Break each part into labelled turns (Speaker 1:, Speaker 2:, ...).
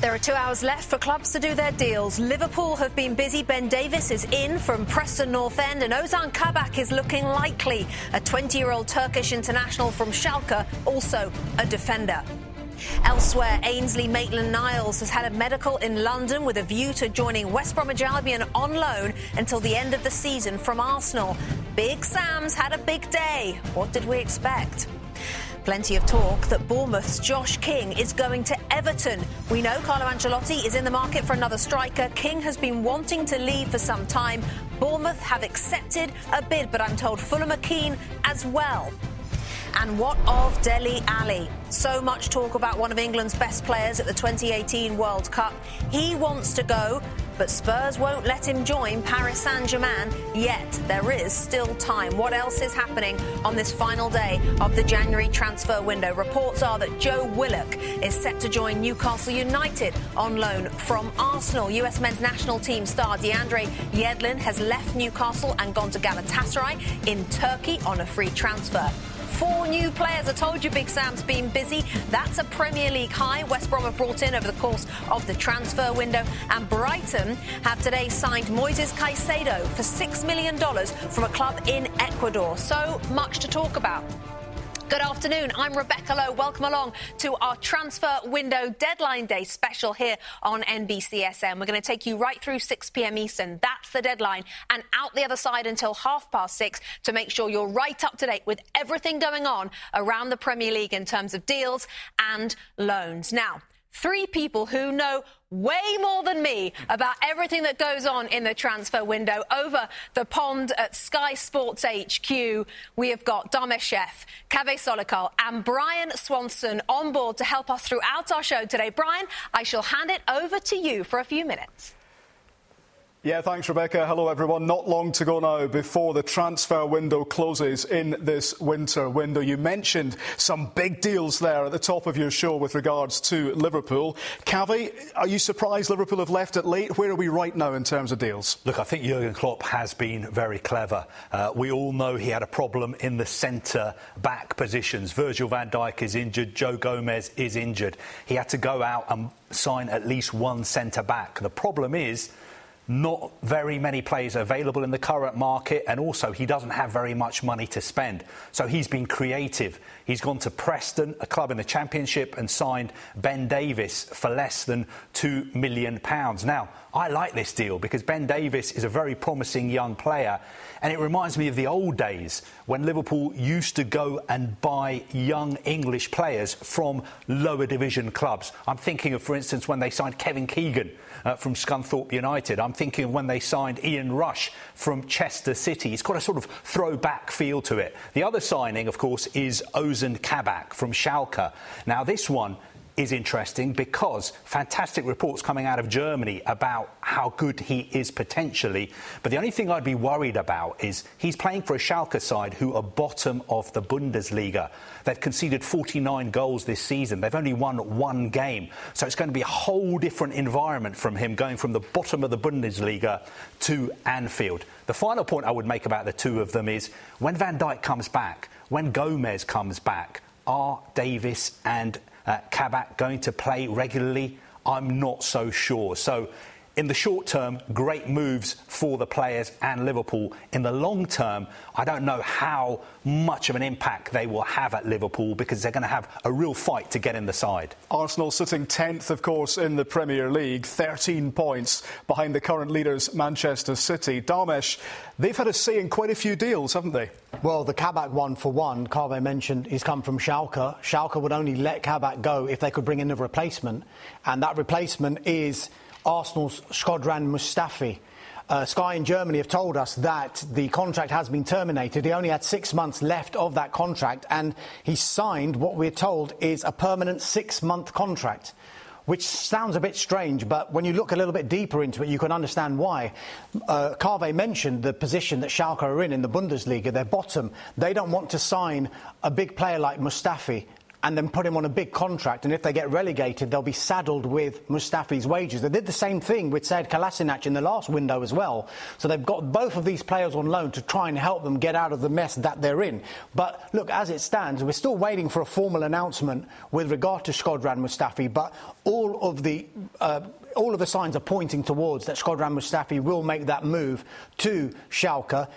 Speaker 1: There are two hours left for clubs to do their deals. Liverpool have been busy. Ben Davies is in from Preston North End, and Ozan Kabak is looking likely. A 20 year old Turkish international from Schalke, also a defender. Elsewhere, Ainsley Maitland Niles has had a medical in London with a view to joining West Bromwich Albion on loan until the end of the season from Arsenal. Big Sam's had a big day. What did we expect? Plenty of talk that Bournemouth's Josh King is going to Everton. We know Carlo Ancelotti is in the market for another striker. King has been wanting to leave for some time. Bournemouth have accepted a bid, but I'm told Fulham are keen as well. And what of Dele Alli? So much talk about one of England's best players at the 2018 World Cup. He wants to go, but Spurs won't let him join Paris Saint Germain yet. There is still time. What else is happening on this final day of the January transfer window? Reports are that Joe Willock is set to join Newcastle United on loan from Arsenal. US men's national team star DeAndre Yedlin has left Newcastle and gone to Galatasaray in Turkey on a free transfer. Four new players. I told you Big Sam's been busy. That's a Premier League high. West Brom have brought in over the course of the transfer window. And Brighton have today signed Moises Caicedo for $6 million from a club in Ecuador. So much to talk about. Good afternoon. I'm Rebecca Lowe. Welcome along to our transfer window deadline day special here on NBCSN. We're going to take you right through 6 p.m. Eastern. That's the deadline. And out the other side until half past six to make sure you're right up to date with everything going on around the Premier League in terms of deals and loans. Now, three people who know way more than me about everything that goes on in the transfer window over the pond at Sky Sports HQ. We have got Dharmesh Sheth, Kaveh Solhekol, and Brian Swanson on board to help us throughout our show today. Brian, I shall hand it over to you for a few minutes.
Speaker 2: Yeah, thanks, Rebecca. Hello, everyone. Not long to go now before the transfer window closes in this winter window. You mentioned some big deals there at the top of your show with regards to Liverpool. Kaveh, are you surprised Liverpool have left it late? Where are we right now in terms of deals?
Speaker 3: Look, I think Jurgen Klopp has been very clever. Uh, we all know he had a problem in the centre back positions. Virgil van Dijk is injured, Joe Gomez is injured. He had to go out and sign at least one centre back. The problem is, not very many players available in the current market, and also he doesn't have very much money to spend. So he's been creative. He's gone to Preston, a club in the Championship, and signed Ben Davies for less than £2 million. Now, I like this deal because Ben Davies is a very promising young player, and it reminds me of the old days when Liverpool used to go and buy young English players from lower division clubs. I'm thinking of, for instance, when they signed Kevin Keegan uh, from Scunthorpe United. I'm thinking of when they signed Ian Rush from Chester City. It's got a sort of throwback feel to it. The other signing, of course, is Ozan Kabak from Schalke. Now, this one is interesting because fantastic reports coming out of Germany about how good he is potentially. But the only thing I'd be worried about is he's playing for a Schalke side who are bottom of the Bundesliga. They've conceded 49 goals this season. They've only won one game. So it's going to be a whole different environment from him going from the bottom of the Bundesliga to Anfield. The final point I would make about the two of them is when Van Dijk comes back, when Gomez comes back, are Davis and Kabak going to play regularly? I'm not so sure. So, in the short term, great moves for the players and Liverpool. In the long term, I don't know how much of an impact they will have at Liverpool because they're going to have a real fight to get in the side.
Speaker 2: Arsenal sitting 10th, of course, in the Premier League, 13 points behind the current leaders, Manchester City. Dharmesh, they've had a say in quite a few deals, haven't they?
Speaker 4: Well, the Kabak one, for one, Kaveh mentioned he's come from Schalke. Schalke would only let Kabak go if they could bring in a replacement, and that replacement is Arsenal's Shkodran Mustafi. uh, Sky in Germany have told us that the contract has been terminated. He only had six months left of that contract, and he signed what we're told is a permanent six month contract which sounds a bit strange, but when you look a little bit deeper into it, you can understand why. Uh, Kave mentioned the position that Schalke are in in the Bundesliga. They're bottom. They don't want to sign a big player like Mustafi and then put him on a big contract. And if they get relegated, they'll be saddled with Mustafi's wages. They did the same thing with Sead Kolasinac in the last window as well. So they've got both of these players on loan to try and help them get out of the mess that they're in. But look, as it stands, we're still waiting for a formal announcement with regard to Shkodran Mustafi. But all of the uh, all of the signs are pointing towards that Shkodran Mustafi will make that move to Schalke.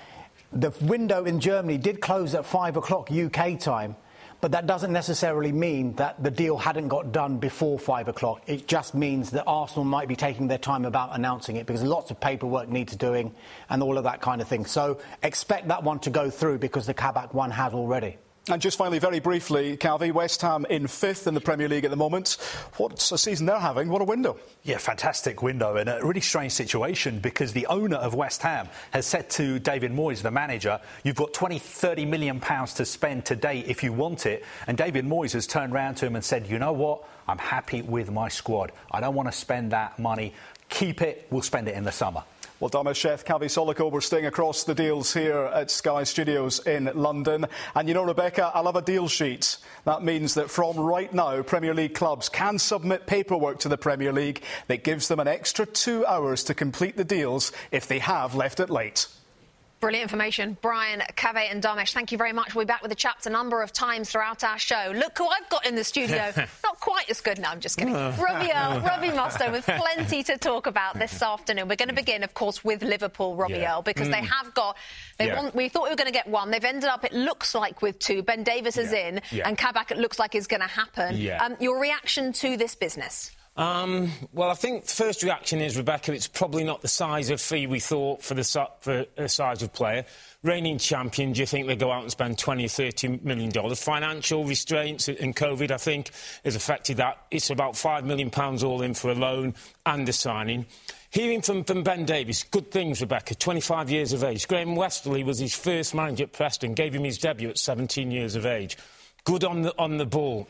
Speaker 4: The window in Germany did close at five o'clock UK time. But that doesn't necessarily mean that the deal hadn't got done before five o'clock. It just means that Arsenal might be taking their time about announcing it because lots of paperwork needs doing and all of that kind of thing. So expect that one to go through because the Kabak one has already.
Speaker 2: And just finally, very briefly, Kaveh, West Ham in fifth in the Premier League at the moment. What a season they're having. What a window.
Speaker 3: Yeah, fantastic window and a really strange situation because the owner of West Ham has said to David Moyes, the manager, you've got 20, 30 million pounds to spend today if you want it. And David Moyes has turned around to him and said, you know what? I'm happy with my squad. I don't want to spend that money. Keep it. We'll spend it in the summer.
Speaker 2: Well, Dharmesh Sheth Kaveh Solhekol, we're staying across the deals here at Sky Studios in London. And you know, Rebecca, I love a deal sheet. That means that from right now, Premier League clubs can submit paperwork to the Premier League that gives them an extra two hours to complete the deals if they have left it late.
Speaker 1: Brilliant information. Brian, Kave and Dharmesh, thank you very much. We'll be back with the chats a number of times throughout our show. Look who I've got in the studio. Not quite as good. No, I'm just kidding. Robbie Earle, Robbie Mustoe with plenty to talk about this afternoon. We're going to begin, of course, with Liverpool, Robbie yeah. Earle, because mm. they have got... They yeah. want, we thought we were going to get one. They've ended up, it looks like, with two. Ben Davies is yeah. in, and Kabak, it looks like, is going to happen. Um, your reaction to this business?
Speaker 5: Um, well, I think the first reaction is, Rebecca, it's probably not the size of fee we thought for the, for the size of player. Reigning champion, do you think they go out and spend 20 or 30 million dollars? Financial restraints and COVID, I think, has affected that. It's about five million pounds all in for a loan and a signing. Hearing from, from Ben Davies, good things, Rebecca, 25 years of age. Graham Westley was his first manager at Preston, gave him his debut at 17 years of age. Good on the, on the ball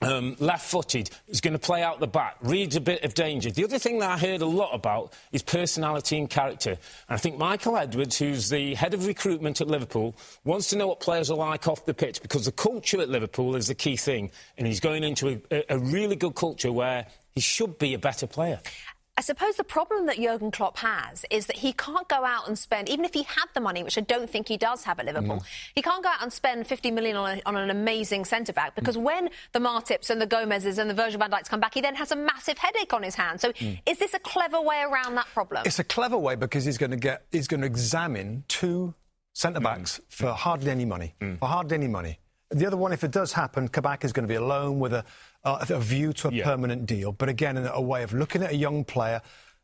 Speaker 5: um, left-footed, is going to play out the back, reads a bit of danger. The other thing that I heard a lot about is personality and character. And I think Michael Edwards, who's the head of recruitment at Liverpool, wants to know what players are like off the pitch because the culture at Liverpool is the key thing. And he's going into a, a really good culture where he should be a better player.
Speaker 1: I suppose the problem that Jurgen Klopp has is that he can't go out and spend, even if he had the money, which I don't think he does have at Liverpool, mm. he can't go out and spend 50 million on, a, on an amazing centre back because mm. when the Matips and the Gomez's and the Virgil van Dijks come back, he then has a massive headache on his hands. So mm. is this a clever way around that problem?
Speaker 6: It's a clever way because he's going to get, he's going to examine two centre backs mm. for hardly any money. Mm. For hardly any money. The other one, if it does happen, Kabak is going to be alone with a uh, a view to a yeah. permanent deal, but again, a way of looking at a young player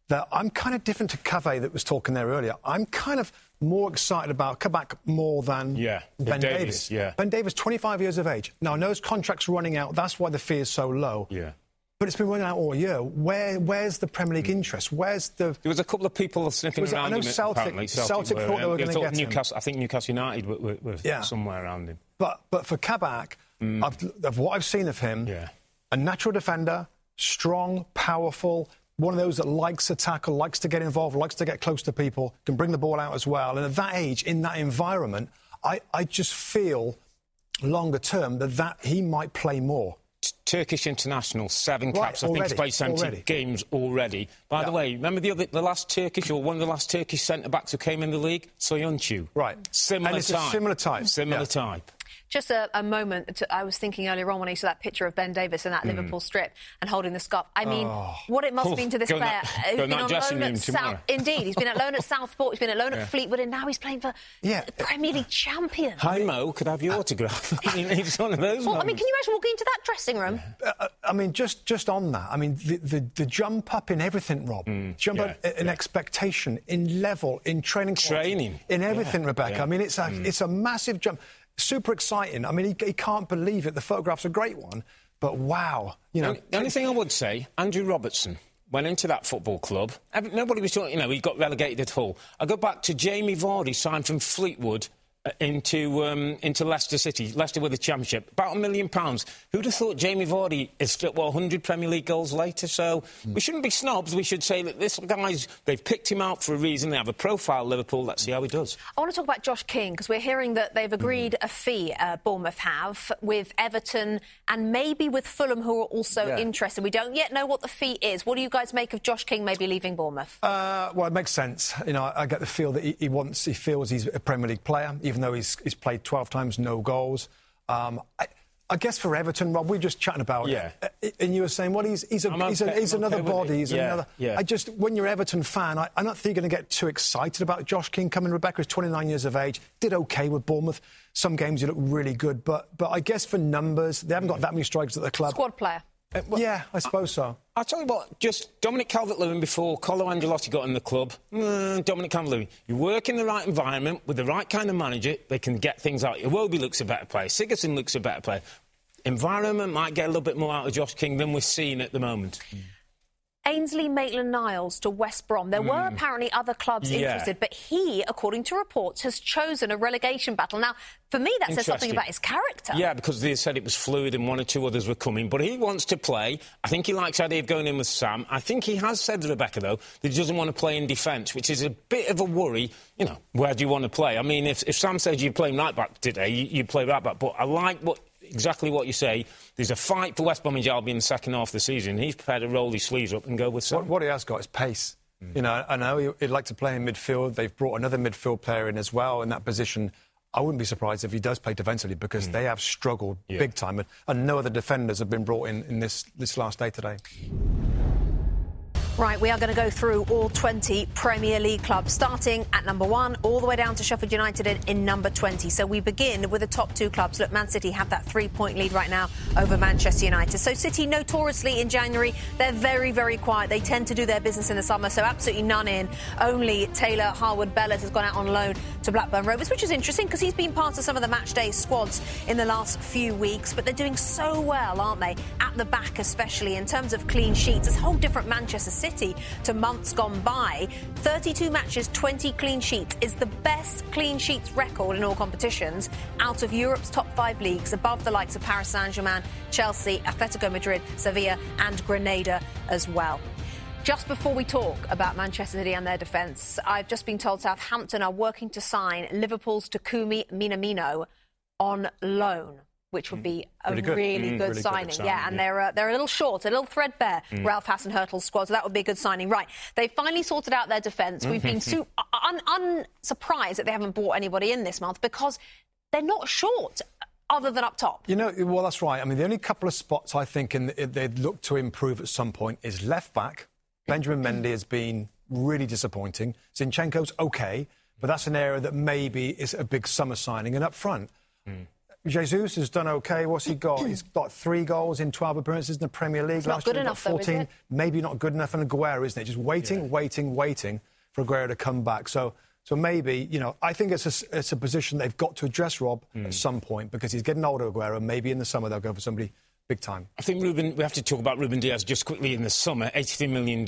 Speaker 6: that I'm kind of different to Cave that was talking there earlier. I'm kind of more excited about Kabak more than
Speaker 5: yeah,
Speaker 6: Ben Davis.
Speaker 5: Davies. Yeah.
Speaker 6: Ben Davis, 25 years of age. Now, I know his contract's running out. That's why the fee is so low.
Speaker 5: Yeah.
Speaker 6: But it's been running out all year. Where, where's the Premier League interest? Where's the?
Speaker 5: There was a couple of people sniffing
Speaker 6: was,
Speaker 5: around
Speaker 6: I know
Speaker 5: him.
Speaker 6: Celtic,
Speaker 5: Celtic,
Speaker 6: Celtic were, thought they were going to get
Speaker 5: Newcastle,
Speaker 6: him.
Speaker 5: I think Newcastle United were, were, were yeah. somewhere around him.
Speaker 6: But but for Kabak, mm. of, of what I've seen of him,
Speaker 5: yeah
Speaker 6: a natural defender, strong, powerful, one of those that likes to tackle, likes to get involved, likes to get close to people, can bring the ball out as well. And at that age, in that environment, I, I just feel longer term that, that he might play more.
Speaker 5: Turkish international, seven right, caps. I think he's played 70 already. games already. By yeah. the way, remember the other, the last Turkish or one of the last Turkish centre backs who came in the league, Soyuncu.
Speaker 6: Right,
Speaker 5: similar
Speaker 6: and it's
Speaker 5: type.
Speaker 6: A similar type.
Speaker 5: Similar yeah. type.
Speaker 1: Just a, a moment. To, I was thinking earlier on when I saw that picture of Ben Davies in that mm. Liverpool strip and holding the scup. I mean, oh. what it must mean to this player.
Speaker 5: That, who's been on loan at South,
Speaker 1: Indeed, he's been at loan at Southport. He's been at loan yeah. at Fleetwood, and now he's playing for yeah. the Premier League champion.
Speaker 5: Hi Mo, could I have your autograph? he's one of those.
Speaker 1: Well, I mean, can you imagine walking into that dressing room?
Speaker 6: Uh, uh, I mean, just just on that. I mean, the, the, the jump up in everything, Rob. Mm. Jump yeah. up in expectation, in level, in training, quality,
Speaker 5: training,
Speaker 6: in everything, Rebecca. I mean, it's a mm. it's a massive jump super exciting. I mean, he, he can't believe it. The photograph's a great one, but wow. You know,
Speaker 5: the only thing I would say, Andrew Robertson. went into that football club. Nobody was talking, you know, he got relegated at Hull. I go back to Jamie Vardy signed from Fleetwood into um, into Leicester City. Leicester with the championship, about a million pounds. Who'd have thought Jamie Vardy is well 100 Premier League goals later? So mm. we shouldn't be snobs. We should say that this guy's they've picked him out for a reason. They have a profile Liverpool. Let's see how he does.
Speaker 1: I want to talk about Josh King because we're hearing that they've agreed mm. a fee. Uh, Bournemouth have with Everton and maybe with Fulham, who are also yeah. interested. We don't yet know what the fee is. What do you guys make of Josh King maybe leaving Bournemouth?
Speaker 6: Uh, well, it makes sense. You know, I get the feel that he, he wants, he feels he's a Premier League player, even though he's, he's played 12 times, no goals. Um, I, I, guess for Everton, Rob, we are just chatting about yeah. it. And you were saying, well, he's, he's, a, he's, okay, a, he's another okay body. He's yeah, another. Yeah. I just, when you're Everton fan, I, I don't think you're going to get too excited about Josh King coming. Rebecca is 29 years of age, did okay with Bournemouth. Some games he looked really good, but but I guess for numbers, they haven't got that many strikers at the club.
Speaker 1: Squad player.
Speaker 6: Uh, well, yeah, I suppose so.
Speaker 5: I'll tell you what, just Dominic Calvert-Lewin before Carlo Ancelotti got in the club. Mm, Dominic Calvert-Lewin, you work in the right environment with the right kind of manager, they can get things out. Iwobi looks a better player. Sigurdsson looks a better player. Environment might get a little bit more out of Josh King than we're seeing at the moment. Mm.
Speaker 1: Ainsley Maitland Niles to West Brom. There mm. were apparently other clubs yeah. interested, but he, according to reports, has chosen a relegation battle. Now, for me, that says something about his character.
Speaker 5: Yeah, because they said it was fluid and one or two others were coming. But he wants to play. I think he likes the idea of going in with Sam. I think he has said to Rebecca, though, that he doesn't want to play in defence, which is a bit of a worry. You know, where do you want to play? I mean, if, if Sam says you're playing right back today, you, you play right back. But I like what exactly what you say. There's a fight for West Bromwich Albion in the second half of the season. He's prepared to roll his sleeves up and go with some.
Speaker 6: What, what he has got is pace. Mm. You know, I know he'd like to play in midfield. They've brought another midfield player in as well in that position. I wouldn't be surprised if he does play defensively because mm. they have struggled yeah. big time, and, and no other defenders have been brought in in this, this last day today.
Speaker 1: Right, we are going to go through all 20 Premier League clubs, starting at number one, all the way down to Sheffield United in, in, number 20. So we begin with the top two clubs. Look, Man City have that three point lead right now over Manchester United. So City, notoriously in January, they're very, very quiet. They tend to do their business in the summer, so absolutely none in. Only Taylor Harwood Bellis has gone out on loan to Blackburn Rovers, which is interesting because he's been part of some of the match day squads in the last few weeks. But they're doing so well, aren't they? At the back, especially in terms of clean sheets. It's a whole different Manchester City City to months gone by. 32 matches, 20 clean sheets is the best clean sheets record in all competitions out of Europe's top five leagues, above the likes of Paris Saint Germain, Chelsea, Atletico Madrid, Sevilla, and Granada as well. Just before we talk about Manchester City and their defence, I've just been told Southampton are working to sign Liverpool's Takumi Minamino on loan which would be a really good, really mm, good really signing. Good signing. Yeah, and yeah. they're uh, they're a little short, a little threadbare. Mm. Ralph Hasenhüttl's squad, so that would be a good signing. Right, they finally sorted out their defence. We've been su- un- unsurprised that they haven't bought anybody in this month because they're not short. Other than up top,
Speaker 6: you know, well, that's right. I mean, the only couple of spots I think in the, they'd look to improve at some point is left back. Benjamin Mendy has been really disappointing. Zinchenko's okay, but that's an area that maybe is a big summer signing. And up front, mm. Jesus has done okay. What's he got? He's got three goals in 12 appearances in the Premier League.
Speaker 1: It's last good
Speaker 6: year.
Speaker 1: enough,
Speaker 6: 14.
Speaker 1: Though,
Speaker 6: maybe not good enough. And Aguero, isn't it? Just waiting, yeah. waiting, waiting for Aguero to come back. So, so maybe, you know, I think it's a, it's a position they've got to address, Rob, mm. at some point because he's getting older, Aguero. Maybe in the summer they'll go for somebody big time.
Speaker 5: I think Ruben, we have to talk about Ruben Dias just quickly in the summer. $83 million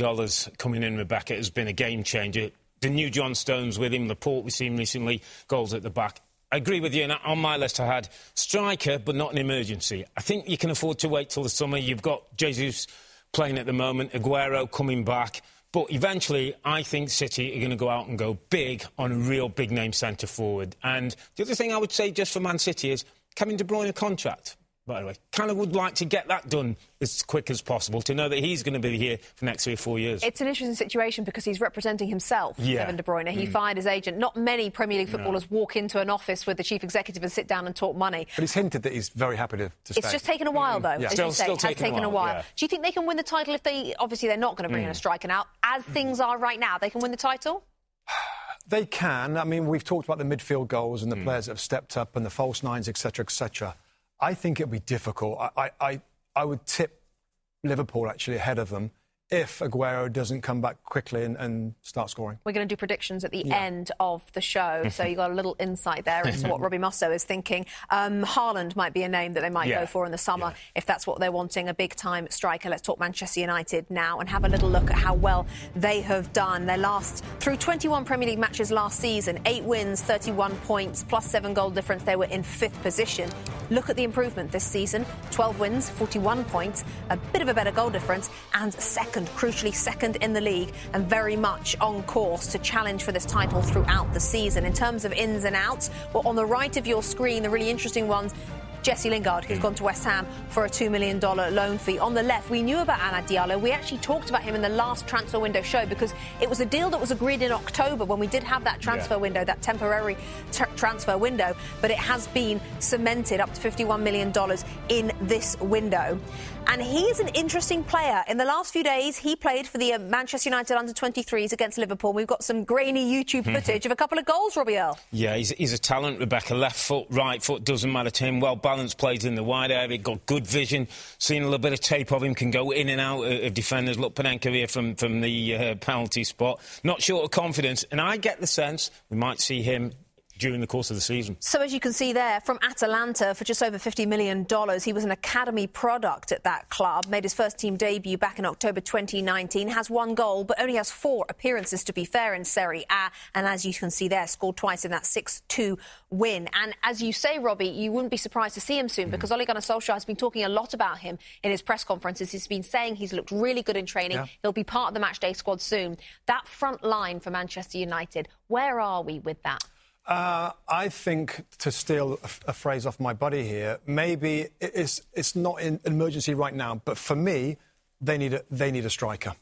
Speaker 5: coming in, Rebecca, has been a game changer. The new John Stones with him, Laporte we've seen recently, goals at the back. I agree with you. And on my list, I had striker, but not an emergency. I think you can afford to wait till the summer. You've got Jesus playing at the moment, Aguero coming back. But eventually, I think City are going to go out and go big on a real big name centre forward. And the other thing I would say just for Man City is Kevin De Bruyne contract by the way. Kind of would like to get that done as quick as possible to know that he's going to be here for the next three or four years.
Speaker 1: It's an interesting situation because he's representing himself, yeah. Kevin De Bruyne. He mm. fired his agent. Not many Premier League footballers no. walk into an office with the chief executive and sit down and talk money.
Speaker 6: But he's hinted that he's very happy to, to
Speaker 1: It's just taken a while, though, mm. yeah. as
Speaker 5: still,
Speaker 1: you say.
Speaker 5: Still
Speaker 1: it has taken a while. A while. Yeah. Do you think they can win the title if they... Obviously, they're not going to bring mm. in a striker now. As things are right now, they can win the title?
Speaker 6: They can. I mean, we've talked about the midfield goals and the mm. players that have stepped up and the false nines, etc., etc. I think it'll be difficult. I, I, I would tip Liverpool actually ahead of them if Aguero doesn't come back quickly and, and start scoring.
Speaker 1: We're going to do predictions at the yeah. end of the show, so you got a little insight there into what Robbie Mustoe is thinking. Um, Haaland might be a name that they might yeah. go for in the summer yeah. if that's what they're wanting, a big time striker. Let's talk Manchester United now and have a little look at how well they have done. Their last, through 21 Premier League matches last season, eight wins, 31 points, plus seven goal difference, they were in fifth position. Look at the improvement this season 12 wins, 41 points, a bit of a better goal difference, and second second, crucially second in the league, and very much on course to challenge for this title throughout the season. In terms of ins and outs, well, on the right of your screen, the really interesting ones Jesse Lingard, who's gone to West Ham for a $2 million loan fee. On the left, we knew about Amad Diallo. We actually talked about him in the last transfer window show because it was a deal that was agreed in October when we did have that transfer yeah. window, that temporary t- transfer window, but it has been cemented up to $51 million in this window. And he is an interesting player. In the last few days, he played for the uh, Manchester United under 23s against Liverpool. We've got some grainy YouTube footage of a couple of goals, Robbie Earle.
Speaker 5: Yeah, he's, he's, a talent, Rebecca. Left foot, right foot, doesn't matter to him. Well balanced, plays in the wide area, got good vision. Seen a little bit of tape of him, can go in and out of defenders. Look, Panenka here from, from the uh, penalty spot. Not short of confidence. And I get the sense we might see him during the course of the season.
Speaker 1: So, as you can see there, from Atalanta for just over $50 million, he was an academy product at that club, made his first team debut back in October 2019, has one goal, but only has four appearances, to be fair, in Serie A. And as you can see there, scored twice in that 6 2 win. And as you say, Robbie, you wouldn't be surprised to see him soon mm. because Ole Gunnar Solskjaer has been talking a lot about him in his press conferences. He's been saying he's looked really good in training. Yeah. He'll be part of the matchday squad soon. That front line for Manchester United, where are we with that?
Speaker 6: Uh, I think, to steal a, a, phrase off my buddy here, maybe it's, it's not an emergency right now, but for me, they need a, they need a striker.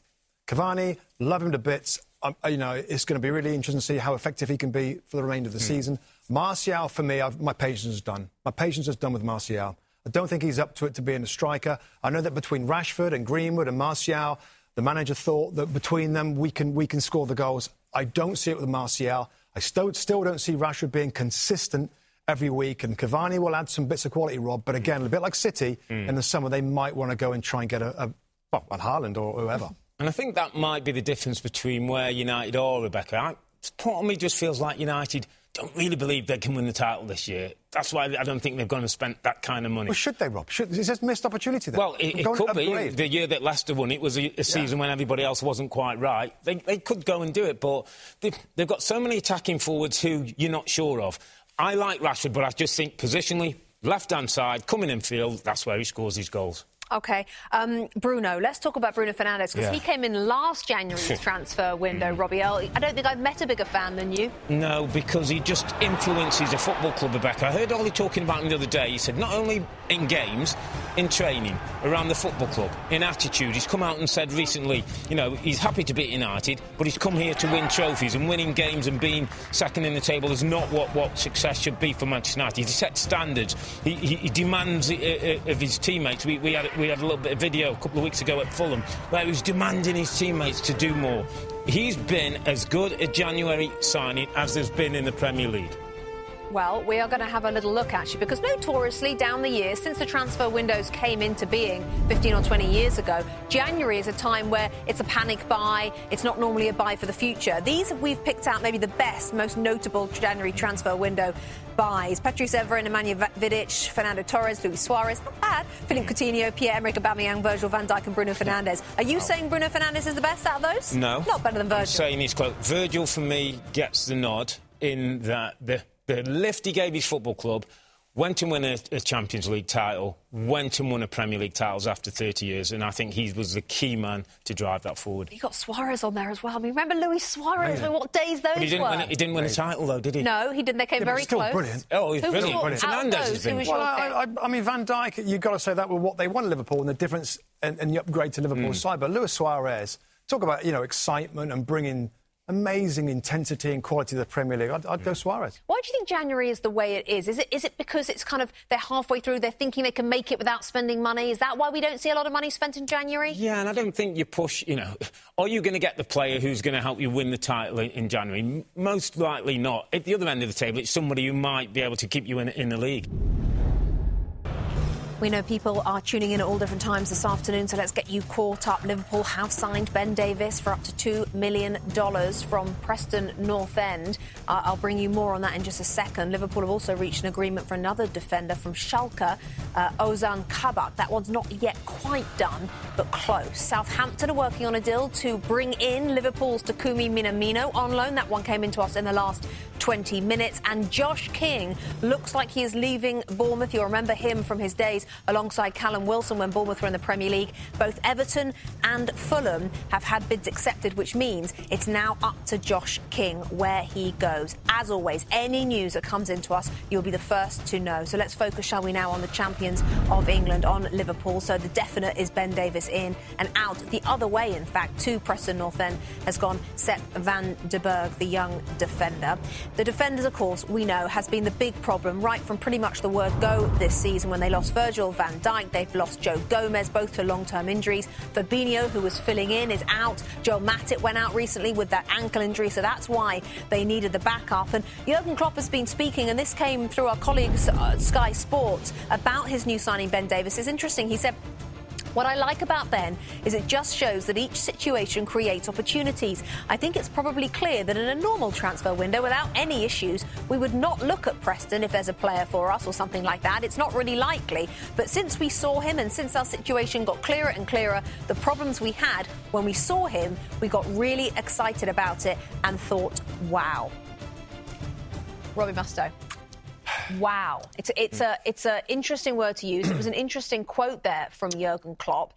Speaker 6: Cavani, love him to bits. Um, you know, it's going to be really interesting to see how effective he can be for the remainder of the mm. season. Martial, for me, I've, my patience is done. My patience is done with Martial. I don't think he's up to it to being a striker. I know that between Rashford and Greenwood and Martial, the manager thought that between them we can we can score the goals. I don't see it with Martial. I still, still don't see Rashford being consistent every week, and Cavani will add some bits of quality, Rob. But again, a bit like City mm. in the summer, they might want to go and try and get a, a well, a Haaland or whoever.
Speaker 5: And I think that might be the difference between where United are, Rebecca. I, part of me just feels like United don't really believe they can win the title this year. That's why I don't think they're going to spend that kind of money.
Speaker 6: Well, should they, Rob? Should, is this missed opportunity then?
Speaker 5: Well, it, it could be. The year that Leicester won it was a, a season yeah. when everybody else wasn't quite right. They, they could go and do it, but they've, they've got so many attacking forwards who you're not sure of. I like Rashford, but I just think positionally, left hand side, coming in field, that's where he scores his goals.
Speaker 1: Okay. Um, Bruno, let's talk about Bruno Fernandes because yeah. he came in last January's transfer window, Robbie Earle. I don't think I've met a bigger fan than you.
Speaker 5: No, because he just influences a football club, Rebecca. I heard Ollie talking about him the other day. He said not only in games, in training, around the football club, in attitude. He's come out and said recently, you know, he's happy to be United, but he's come here to win trophies and winning games and being second in the table is not what, what success should be for Manchester United. He sets standards. He, he, he demands uh, uh, of his teammates. We, we had we had a little bit of video a couple of weeks ago at Fulham where he was demanding his teammates to do more. He's been as good a January signing as there's been in the Premier League.
Speaker 1: Well, we are going to have a little look actually because notoriously down the years, since the transfer windows came into being 15 or 20 years ago, January is a time where it's a panic buy. It's not normally a buy for the future. These we've picked out maybe the best, most notable January transfer window buys. Patrice Evra, Nemanja Vidic, Fernando Torres, Luis Suarez, not bad. Philippe Coutinho, Pierre-Emerick Aubameyang, Virgil van Dijk and Bruno Fernandes. Are you saying Bruno Fernandes is the best out of those?
Speaker 5: No.
Speaker 1: Not better than Virgil. I'm
Speaker 5: saying he's close. Virgil, for me, gets the nod in that the the lift he gave his football club, went and won a, a, Champions League title, went and won a Premier League titles after 30 years, and I think he was the key man to drive that forward.
Speaker 1: You got Suarez on there as well. I mean, remember Luis Suarez? Yeah. What days those
Speaker 5: but he didn't
Speaker 1: were?
Speaker 5: Win, he didn't win a title though, did he?
Speaker 1: No, he didn't. They came
Speaker 6: yeah,
Speaker 1: very
Speaker 6: still
Speaker 1: close.
Speaker 6: Brilliant.
Speaker 5: Oh, he's
Speaker 1: who
Speaker 5: brilliant. brilliant. Fernandes has been.
Speaker 6: Well, I, I, I, mean, Van Dijk. You've got to say that with what they won Liverpool and the difference and, and the upgrade to Liverpool's mm. side. But Luis Suarez, talk about you know excitement and bringing amazing intensity and quality of the Premier League. I'd, I'd, go Suarez.
Speaker 1: Why do you think January is the way it is? Is it is it because it's kind of they're halfway through, they're thinking they can make it without spending money? Is that why we don't see a lot of money spent in January?
Speaker 5: Yeah, and I don't think you push. You know, are you going to get the player who's going to help you win the title in January? Most likely not. At the other end of the table, it's somebody who might be able to keep you in, in the league.
Speaker 1: We know people are tuning in at all different times this afternoon, so let's get you caught up. Liverpool have signed Ben Davies for up to $2 million from Preston North End. Uh, I'll bring you more on that in just a second. Liverpool have also reached an agreement for another defender from Schalke, uh, Ozan Kabak. That one's not yet quite done, but close. Southampton are working on a deal to bring in Liverpool's Takumi Minamino on loan. That one came into us in the last 20 minutes. And Josh King looks like he is leaving Bournemouth. You'll remember him from his days alongside Callum Wilson when Bournemouth were in the Premier League. Both Everton and Fulham have had bids accepted, which means it's now up to Josh King where he goes. As always, any news that comes into us, you'll be the first to know. So let's focus, shall we now, on the champions of England, on Liverpool. So the definite is Ben Davies in and out the other way, in fact, to Preston North End has gone Sepp van den Berg, the young defender. The defenders, of course, we know has been the big problem right from pretty much the word go this season when they lost Virgil van Dijk, they've lost Joe Gomez, both to long term injuries. Fabinho, who was filling in, is out. Joel Matip went out recently with that ankle injury, so that's why they needed the backup. And Jurgen Klopp has been speaking, and this came through our colleagues at Sky Sports about his new signing, Ben Davies. It's interesting. He said, what I like about Ben is it just shows that each situation creates opportunities. I think it's probably clear that in a normal transfer window, without any issues, we would not look at Preston if there's a player for us or something like that. It's not really likely. But since we saw him and since our situation got clearer and clearer, the problems we had when we saw him, we got really excited about it and thought, wow. Robbie Mustoe. Wow, it's a, it's a it's an interesting word to use. It was an interesting quote there from Jurgen Klopp.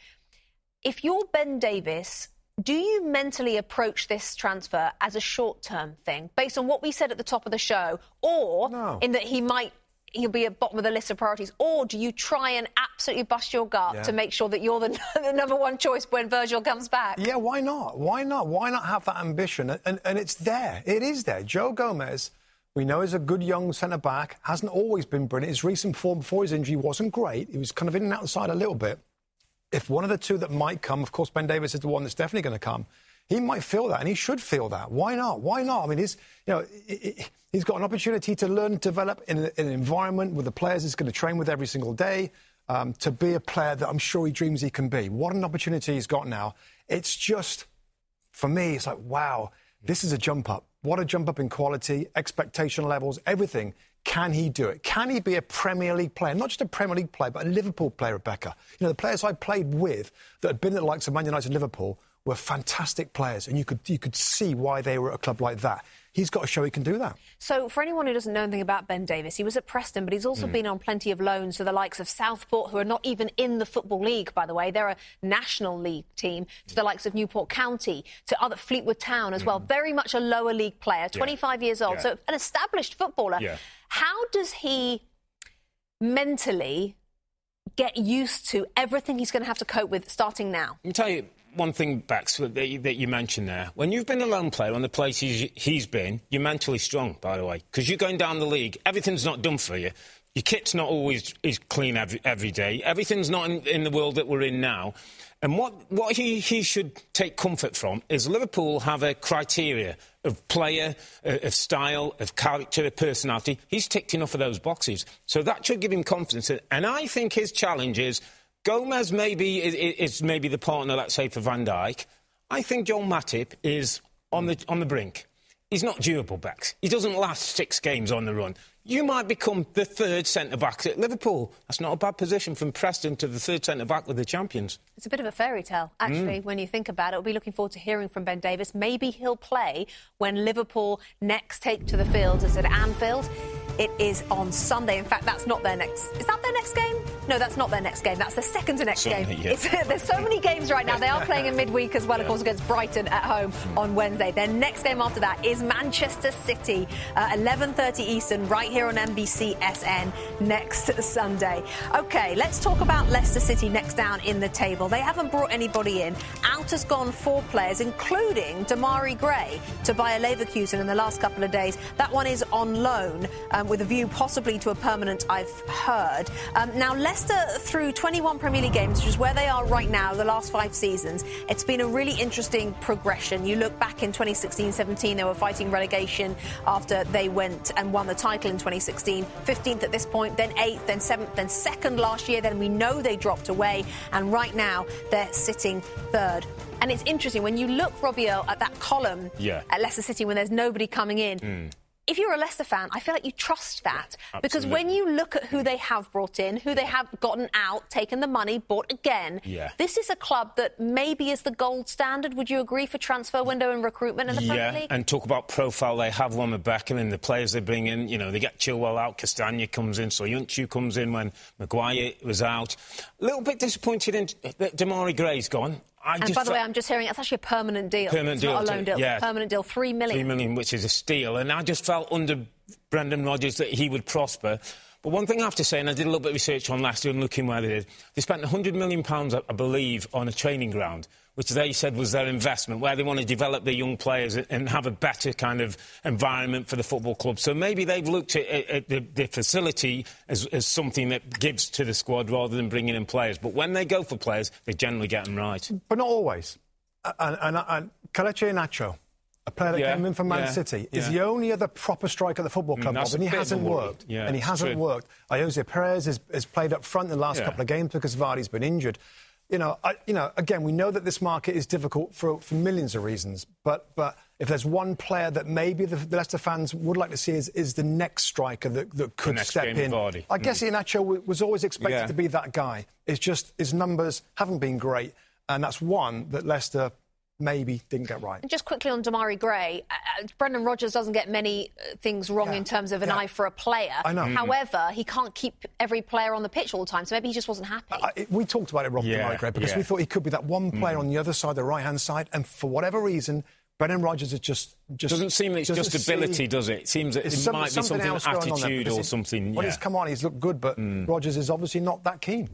Speaker 1: If you're Ben Davies, do you mentally approach this transfer as a short-term thing, based on what we said at the top of the show, or
Speaker 6: no.
Speaker 1: in that he might he'll be at bottom of the list of priorities, or do you try and absolutely bust your gut
Speaker 6: Yeah.
Speaker 1: to make sure that you're the, the number one choice when Virgil comes back?
Speaker 6: Yeah, why not? Why not? Why not have that ambition? And, and, and it's there. It is there. Joe Gomez, we know is a good young centre back, hasn't always been brilliant. His recent form before his injury wasn't great. He was kind of in and out of the side a little bit. If one of the two that might come, of course, Ben Davies is the one that's definitely going to come. He might feel that, and he should feel that. Why not? Why not? I mean, he's you know he- he- he's got an opportunity to learn, develop in, in an environment with the players he's going to train with every single day. Um, to be a player that I'm sure he dreams he can be. What an opportunity he's got now. It's just for me, it's like, wow, this is a jump up. What a jump up in quality, expectation levels, everything. Can he do it? Can he be a Premier League player? Not just a Premier League player, but a Liverpool player, Rebecca. You know, the players I played with that had been at the likes of Man United and Liverpool were fantastic players, and you could, you could see why they were at a club like that. He's got to show he can do that.
Speaker 1: So, for anyone who doesn't know anything about Ben Davies, he was at Preston, but he's also
Speaker 6: Hmm.
Speaker 1: been on plenty of loans to the likes of Southport, who are not even in the Football League, by the way. They're a National League team, to the likes of Newport County, to other Fleetwood Town as well. Very much a lower league player, 25 years old,
Speaker 5: Hmm. Yeah.
Speaker 1: so an established footballer.
Speaker 5: Yeah.
Speaker 1: How does he mentally get used to everything he's going to have to cope with starting now?
Speaker 5: Let me tell you one thing, Bax, that you, that you mentioned there. When you've been a lone player on the places he's been, you're mentally strong, by the way, because you're going down the league. Everything's not done for you. Your kit's not always is clean every, every day. Everything's not in, in the world that we're in now. And what, what he, he should take comfort from is Liverpool have a criteria of player, uh, of style, of character, of personality. He's ticked enough of those boxes. So that should give him confidence. And I think his challenge is Gomez maybe is, is maybe the partner, let's say, for Van Dijk. I think Joel Matip is on the, on the brink. He's not durable backs. He doesn't last six games on the run. You might become the third centre back at Liverpool. That's not a bad position from Preston to the third centre back with the champions.
Speaker 1: It's a bit of a fairy tale, actually, mm. when you think about it. We'll be looking forward to hearing from Ben Davies. Maybe he'll play when Liverpool next take to the field. It's at Anfield. It is on Sunday. In fact, that's not their next. Is that their next game? No, that's not their next game. That's the second to next
Speaker 5: Sunday,
Speaker 1: game.
Speaker 5: yeah.
Speaker 1: It's, there's so many games right now. They are playing in midweek as well, of course, against Brighton at home on Wednesday. Their next game after that is Manchester City, uh, 11:30 Eastern, right here on NBC SN next Sunday. Okay, let's talk about Leicester City next down in the table. They haven't brought anybody in. Out has gone four players, including Demarai Gray, to Bayer Leverkusen in the last couple of days. That one is on loan, um, with a view possibly to a permanent, I've heard. Um, now, Leicester, through 21 Premier League games, which is where they are right now, the last five seasons, it's been a really interesting progression. You look back in 2016 17, they were fighting relegation after they went and won the title in 2016. 15th at this point, then 8th, then 7th, then 2nd last year. Then we know they dropped away. And right now, they're sitting third. And it's interesting when you look, Robbie Earle, at that column
Speaker 5: yeah.
Speaker 1: at Leicester City when there's nobody coming in.
Speaker 5: Mm
Speaker 1: if you're a Leicester fan, I feel like you trust that because when you look at who mm. they have brought in, who they have gotten out, taken the money, bought again,
Speaker 5: yeah.
Speaker 1: this is a club that maybe is the gold standard. Would you agree for transfer window and recruitment in the
Speaker 5: yeah,
Speaker 1: Premier League?
Speaker 5: and talk about profile. They have one with Beckham and the players they bring in. You know, they get Chilwell out, Castagna comes in, Soyuncu comes in when Maguire was out. A little bit disappointed in that Demarai Gray's gone.
Speaker 1: I and by the way, I'm just hearing it's actually a permanent deal.
Speaker 5: Permanent
Speaker 1: it's
Speaker 5: deal,
Speaker 1: not a loan deal.
Speaker 5: Yeah.
Speaker 1: Permanent deal, three million.
Speaker 5: Three million, which is a steal. And I just felt under Brendan Rodgers that he would prosper. But one thing I have to say, and I did a little bit of research on last year and looking where they did, they spent £100 million, I believe, on a training ground which they said was their investment, where they want to develop their young players and have a better kind of environment for the football club. So maybe they've looked at, at the, the, facility as, as, something that gives to the squad rather than bringing in players. But when they go for players, they generally get them right.
Speaker 6: But not always. And, and, and Kelechi Iheanacho, a player that
Speaker 5: yeah,
Speaker 6: came in from Man
Speaker 5: yeah,
Speaker 6: City,
Speaker 5: yeah.
Speaker 6: is the only other proper striker at the football club,
Speaker 5: mm,
Speaker 6: and he hasn't worked. And he hasn't
Speaker 5: true.
Speaker 6: worked. Ayoze Perez has, has, played up front in the last couple of games because Vardy's been injured. You know, I, you know, again, we know that this market is difficult for, for millions of reasons, but, but if there's one player that maybe the, the Leicester fans would like to see is, is the next striker that, that could step in. I guess Iheanacho w- was always expected
Speaker 5: Yeah.
Speaker 6: to be that guy. It's just his numbers haven't been great, and that's one that Leicester maybe didn't get right.
Speaker 1: And just quickly on Demarai Gray, uh, uh, Brendan Rodgers doesn't get many uh, things wrong
Speaker 6: Yeah.
Speaker 1: in terms of an
Speaker 6: Yeah.
Speaker 1: eye for a player.
Speaker 6: I know. Mm.
Speaker 1: However, he can't keep every player on the pitch all the time, so maybe he just wasn't happy.
Speaker 6: I, it- we talked about it, Rob
Speaker 5: Yeah,
Speaker 6: yeah, Gray, because
Speaker 5: yeah.
Speaker 6: we thought he could be that one player on the other side, the right hand side, and for whatever reason, Brendan Rodgers is just just
Speaker 5: Doesn't seem that it's just ability,
Speaker 6: see-
Speaker 5: does it? It seems that it
Speaker 6: some-
Speaker 5: might be something
Speaker 6: else going on there,
Speaker 5: attitude or something.
Speaker 6: When
Speaker 5: yeah.
Speaker 6: he's come on, he's looked good, but Rodgers is obviously not that keen.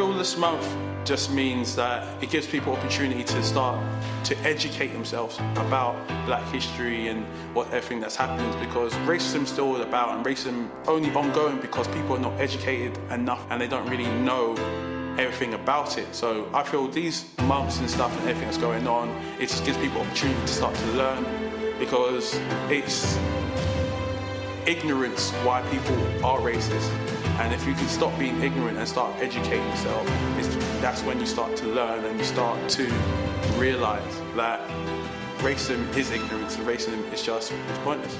Speaker 7: This month just means that it gives people opportunity to start to educate themselves about black history and what everything that's happened because racism's still about and racism only ongoing because people are not educated enough and they don't really know everything about it. So I feel these months and stuff and everything that's going on, it just gives people opportunity to start to learn because it's ignorance why people are racist. And if you can stop being ignorant and start educating yourself, that's when you start to learn and you start to realize that racism is ignorance and racism is just it's pointless.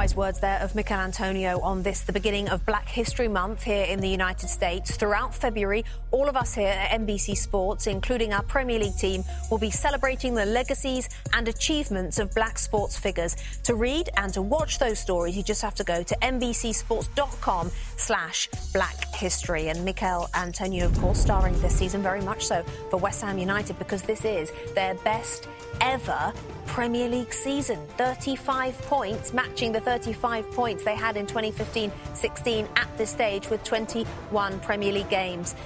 Speaker 1: Wise words there of Michael Antonio on this, the beginning of Black History Month here in the United States. Throughout February, all of us here at NBC Sports, including our Premier League team, will be celebrating the legacies and achievements of black sports figures. To read and to watch those stories, you just have to go to NBCSports.com slash black history. And Michail Antonio, of course, starring this season very much so for West Ham United because this is their best ever Premier League season. 35 points, matching the 35 points they had in 2015 16 at this stage with 21 Premier League games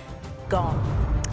Speaker 1: gone.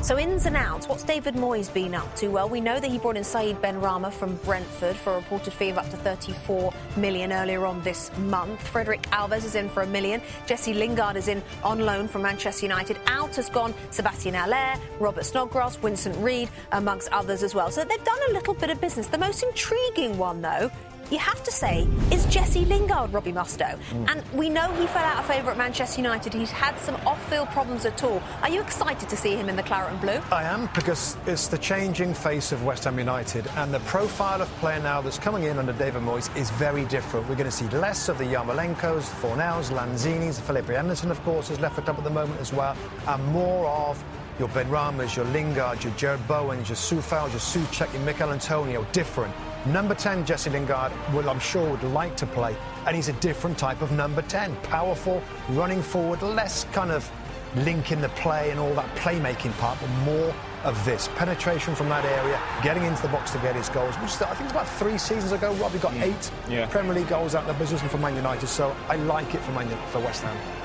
Speaker 1: So, ins and outs, what's David Moyes been up to? Well, we know that he brought in Said Benrahma from Brentford for a reported fee of up to 34 million earlier on this month. Frederik Alves is in for a million. Jesse Lingard is in on loan from Manchester United. Out has gone Sebastien Haller, Robert Snodgrass, Vincent Reed, amongst others as well. So they've done a little bit of business. The most intriguing one, though, you have to say, is Jesse Lingard, Robbie Mustoe. Mm. And we know he fell out of favour at Manchester United. He's had some off-field problems at all. Are you excited to see him in the claret and blue?
Speaker 6: I am because it's the changing face of West Ham United, and the profile of player now that's coming in under David Moyes is very different. We're going to see less of the Yarmolenkos, the Fornals, Lanzinis, Felipe Anderson, of course, has left the club at the moment as well, and more of your Benrahmas, your Lingard, your Jarrod Bowens, your Coufal, your Soucek, your Michail Antonio, different. Number 10, Jesse Lingard, will I'm sure would like to play, and he's a different type of number 10. Powerful, running forward, less kind of link in the play and all that playmaking part, but more of this penetration from that area, getting into the box to get his goals. Which I think it's about three seasons ago. Robbie got mm. eight yeah. Premier League goals out of the position for Man United. So I like it for Man for West Ham.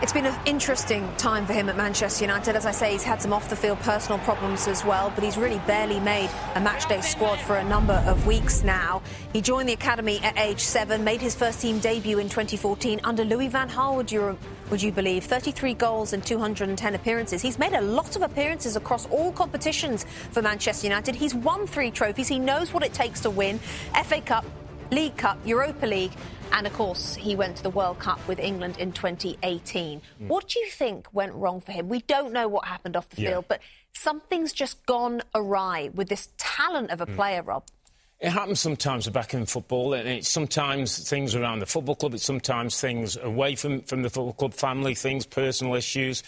Speaker 1: It's been an interesting time for him at Manchester United. As I say, he's had some off the field personal problems as well, but he's really barely made a matchday squad for a number of weeks now. He joined the academy at age seven, made his first team debut in 2014 under Louis Van Gaal, would you, would you believe? 33 goals and 210 appearances. He's made a lot of appearances across all competitions for Manchester United. He's won three trophies. He knows what it takes to win FA Cup, League Cup, Europa League. And of course, he went to the World Cup with England in 2018. Mm. What do you think went wrong for him? We don't know what happened off the yeah. field, but something's just gone awry with this talent of a mm. player, Rob.
Speaker 5: It happens sometimes back in football, and it's sometimes things around the football club, it's sometimes things away from, from the football club, family things, personal issues.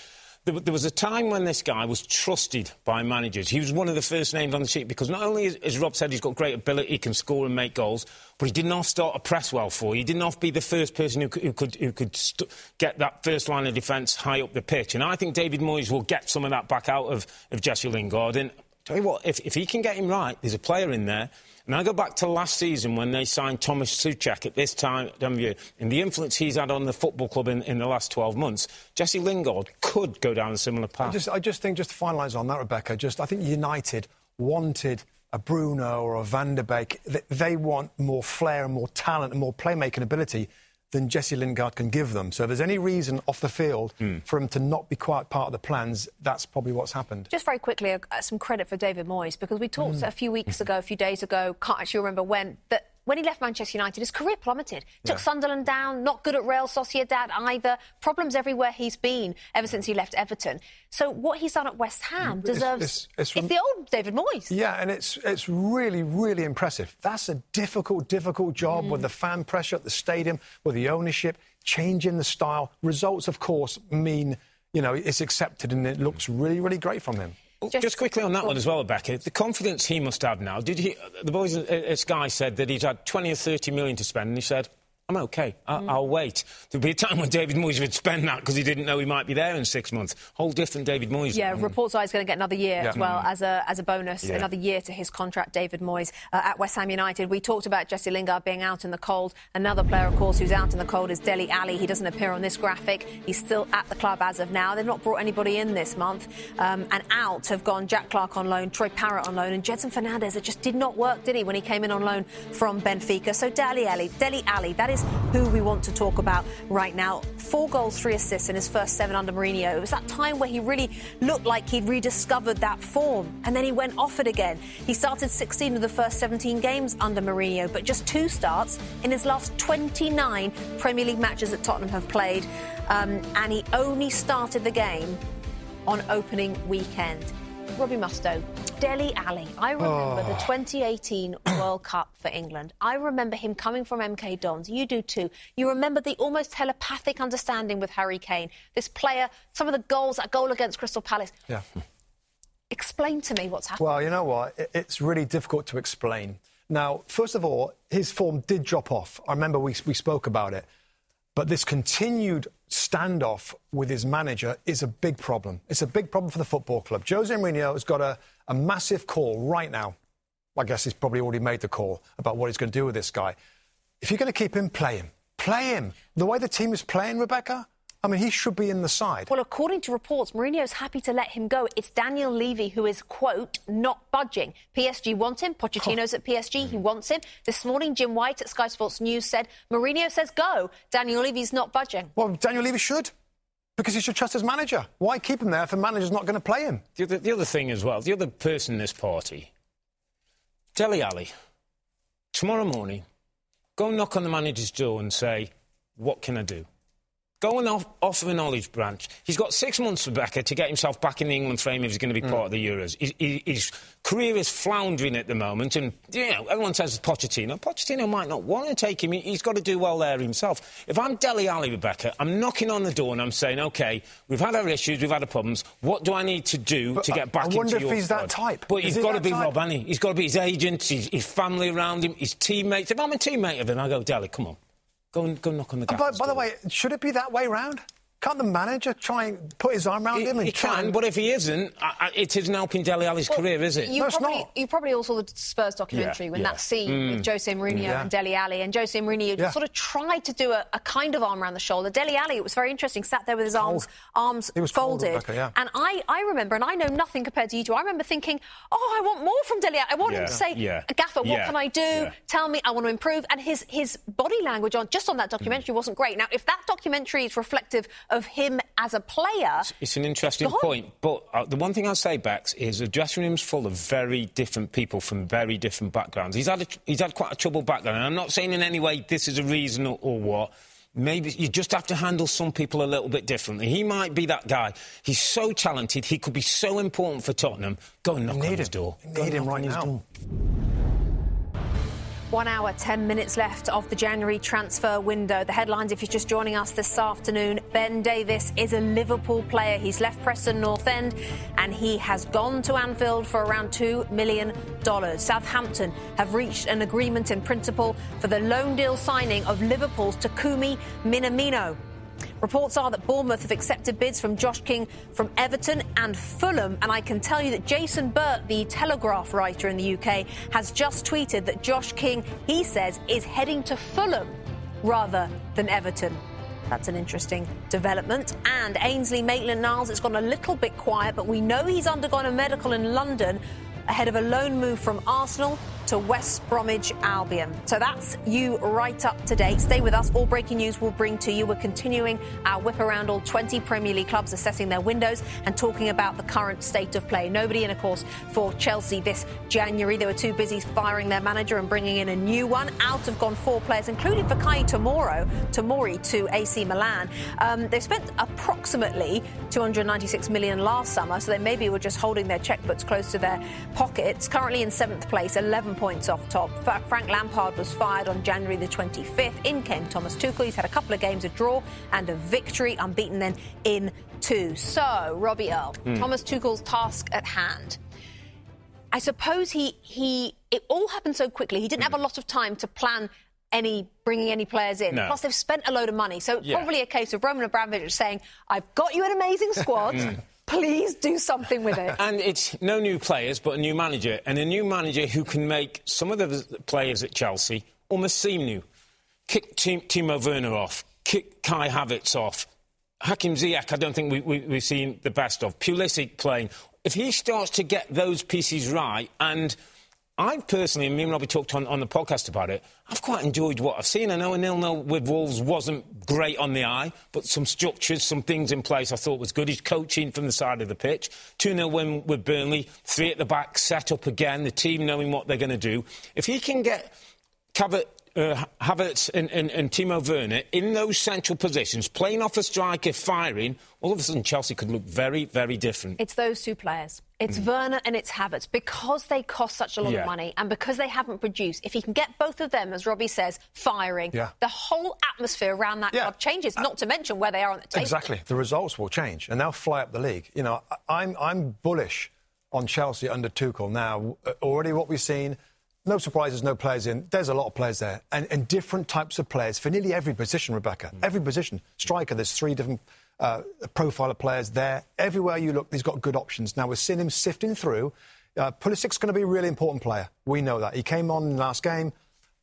Speaker 5: There, was a time when this guy was trusted by managers. He was one of the first names on the sheet because not only, as Rob said, he's got great ability, he can score and make goals, but he didn't have to start a press well for you. He didn't have to be the first person who could, who could, who could get that first line of defence high up the pitch. And I think David Moyes will get some of that back out of, of Jesse Lingard. And tell you what, if, if he can get him right, there's a player in there and I go back to last season when they signed Thomas Soucek at this time and the influence he's had on the football club in, in the last 12 months, Jesse Lingard could go down a similar path.
Speaker 6: I just, I just think, just to finalise on that, Rebecca, just I think United wanted a Bruno or a Van der Beek. They want more flair and more talent and more playmaking ability than Jesse Lingard can give them. So if there's any reason off the field mm. for him to not be quite part of the plans, that's probably what's happened.
Speaker 1: Just very quickly, uh, some credit for David Moyes because we talked mm. a few weeks ago, a few days ago, can't actually remember when, that when he left Manchester United, his career plummeted. Took yeah. Sunderland down, not good at Real Sociedad either. Problems everywhere he's been ever since he left Everton. So what he's done at West Ham deserves. It's, it's, it's, the old David Moyes.
Speaker 6: Yeah, and it's it's really really impressive. That's a difficult difficult job mm. with the fan pressure at the stadium, with the ownership, changing the style. Results, of course, mean you know it's accepted and it looks really really great from him.
Speaker 5: Just, just, quickly on that one as well, Becca. The confidence he must have now. Did he? The boys at Sky said that he's had 20 or 30 million to spend, and he said, I'm okay. I- will mm. wait. There'll be a time when David Moyes would spend that because he didn't know he might be there in six months. Whole different David Moyes.
Speaker 1: Yeah, mm. reports are he's going to get another year yeah. as well mm. as a as a bonus, yeah. another year to his contract. David Moyes uh, at West Ham United. We talked about Jesse Lingard being out in the cold. Another player, of course, who's out in the cold is Dele Alli. He doesn't appear on this graphic. He's still at the club as of now. They've not brought anybody in this month. Um, and out have gone Jack Clarke on loan, Troy Parrott on loan, and Gedson Fernandes. It just did not work, did he, when he came in on loan from Benfica? So Dele Alli, Dele Alli, that is who we want want to talk about right now. Four goals, three assists in his first seven under Mourinho. It was that time where he really looked like he'd rediscovered that form, and then he went off it again. He started 16 of the first 17 games under Mourinho, but just two starts in his last 29 Premier League matches that Tottenham have played, um, and he only started the game on opening weekend. Robbie Mustoe, Dele Alli. I remember oh. the ah. 2018 World Cup for England. I remember him coming from MK Dons. You do too. You remember the almost telepathic understanding with Harry Kane. This player, some of the goals, that goal against Crystal Palace.
Speaker 6: Yeah.
Speaker 1: Explain to me what's happened.
Speaker 6: Well, you know what? It's really difficult to explain. Now, first of all, his form did drop off. I remember we, we spoke about it. But this continued standoff with his manager is a big problem. It's a big problem for the football club. Jose Mourinho has got a, a massive call right now. I guess he's probably already made the call about what he's going to do with this guy. If you're going to keep him, play him. Play him. The way the team is playing, Rebecca, I mean, he should be in the side.
Speaker 1: Well, according to reports, Mourinho's happy to let him go. It's Daniel Levy who is, quote, not budging. PSG want him. Pochettino's at PSG. He wants him. This morning, Jim White at Sky Sports News said Mourinho says go. Daniel Levy's not budging.
Speaker 6: Well, Daniel Levy should. Because he should trust his manager. Why keep him there if the manager's not going to play him?
Speaker 5: The other, the other thing as well, the other person in this party, Dele Alli, tomorrow morning, go knock on the manager's door and say, what can I do? Going off, off of a knowledge branch. He's got six months, Rebecca, to get himself back in the England frame if he's going to be mm. part of the Euros. His, his, career is floundering at the moment, and you know everyone says Pochettino. Pochettino might not want to take him. He's got to do well there himself. If I'm Dele Alli, Rebecca, I'm knocking on the door and I'm saying, OK, we've had our issues, we've had our problems. What do I need to do but to get back
Speaker 6: I wonder
Speaker 5: into
Speaker 6: if he's squad? that type.
Speaker 5: But he's got to be type? Rob, he? He's got to be his agent, his, his family around him, his teammates. If I'm a teammate of him, I go, Dele, come on. Go and, go knock on the uh,
Speaker 6: By, by the way, should it be that way round? Can't the manager try and put his arm around
Speaker 5: he,
Speaker 6: him? And
Speaker 5: he can,
Speaker 6: and...
Speaker 5: but if he isn't, I, I, it isn't helping Dele Alli's well, career, is it?
Speaker 1: You, no, probably, you probably all saw the Spurs documentary yeah, when yeah. that scene mm. with Jose Mourinho yeah. and Dele Alli, and Jose Mourinho sort of tried to do a, a, kind of arm around the shoulder. Dele Alli, it was very interesting, sat there with his arms arms folded.
Speaker 6: Rebecca, yeah.
Speaker 1: And I, I remember, and I know nothing compared to you two, I remember thinking, oh, I want more from Dele Alli. I want him to say, Gaffer, what can I do? Tell me, I want to improve. And his, his body language on just on that documentary mm. wasn't great. Now, if that documentary is reflective of him as a player.
Speaker 5: It's an interesting point. But uh, the one thing I'll say, Bex, is the dressing room's full of very different people from very different backgrounds. He's had, a, he's had quite a troubled background. And I'm not saying in any way this is a reason or, or what. Maybe you just have to handle some people a little bit differently. He might be that guy. He's so talented. He could be so important for Tottenham. Go and knock on his door.
Speaker 6: Need him right now.
Speaker 1: One hour, 10 minutes left of the January transfer window. The headlines, if you're just joining us this afternoon, Ben Davies is a Liverpool player. He's left Preston North End and he has gone to Anfield for around $2 million. Southampton have reached an agreement in principle for the loan deal signing of Liverpool's Takumi Minamino. Reports are that Bournemouth have accepted bids from Josh King from Everton and Fulham. And I can tell you that Jason Burt, the Telegraph writer in the UK, has just tweeted that Josh King, he says, is heading to Fulham rather than Everton. That's an interesting development. And Ainsley Maitland Niles, it's gone a little bit quiet, but we know he's undergone a medical in London ahead of a loan move from Arsenal to West Bromwich Albion. So that's you right up to date. Stay with us. All breaking news we'll bring to you. We're continuing our whip around all 20 Premier League clubs assessing their windows and talking about the current state of play. Nobody in, of course, for Chelsea this January. They were too busy firing their manager and bringing in a new one. Out have gone four players, including Fikayo Tomorrow, Tomori to AC Milan. Um, they spent approximately 296 million last summer, so they maybe were just holding their checkbooks close to their pockets. Currently in seventh place, 11 points off top. Frank Lampard was fired on January the 25th. In came Thomas Tuchel. He's had a couple of games, a draw and a victory, unbeaten then in two. So, Robbie Earle, mm. Thomas Tuchel's task at hand. I suppose he he it all happened so quickly. He didn't have a lot of time to plan any bringing any players in. No. Plus, they've spent a load of money, so yeah. probably a case of Roman Abramovich saying, "I've got you an amazing squad." Please do something with it.
Speaker 5: And it's no new players, but a new manager, and a new manager who can make some of the players at Chelsea almost seem new. Kick Timo Werner off, kick Kai Havertz off. Hakim Ziyech, I don't think we, we, we've seen the best of. Pulisic playing. If he starts to get those pieces right and I've personally, and me and Robbie talked on, on the podcast about it, I've quite enjoyed what I've seen. I know a nil-nil with Wolves wasn't great on the eye, but some structures, some things in place I thought was good. He's coaching from the side of the pitch. 2-0 win with Burnley, three at the back, set up again, the team knowing what they're going to do. If he can get Cavett uh, Havertz and, and, and, Timo Werner in those central positions, playing off a striker, firing, all of a sudden Chelsea could look very, very different.
Speaker 1: It's those two players. It's mm. Werner and it's Havertz. Because they cost such a lot yeah. of money and because they haven't produced, if he can get both of them, as Robbie says, firing, yeah. the whole atmosphere around that yeah. club changes, uh, not to mention where they are on the table.
Speaker 6: Exactly. The results will change and they'll fly up the league. You know, I'm, I'm bullish on Chelsea under Tuchel now. Already what we've seen – no surprises, no players in. There's a lot of players there, and, and different types of players for nearly every position, Rebecca. Mm. Every position. Striker, there's three different uh, profile of players there. Everywhere you look, he's got good options. Now, we're seeing him sifting through. Uh, Pulisic's going to be a really important player. We know that. He came on last game,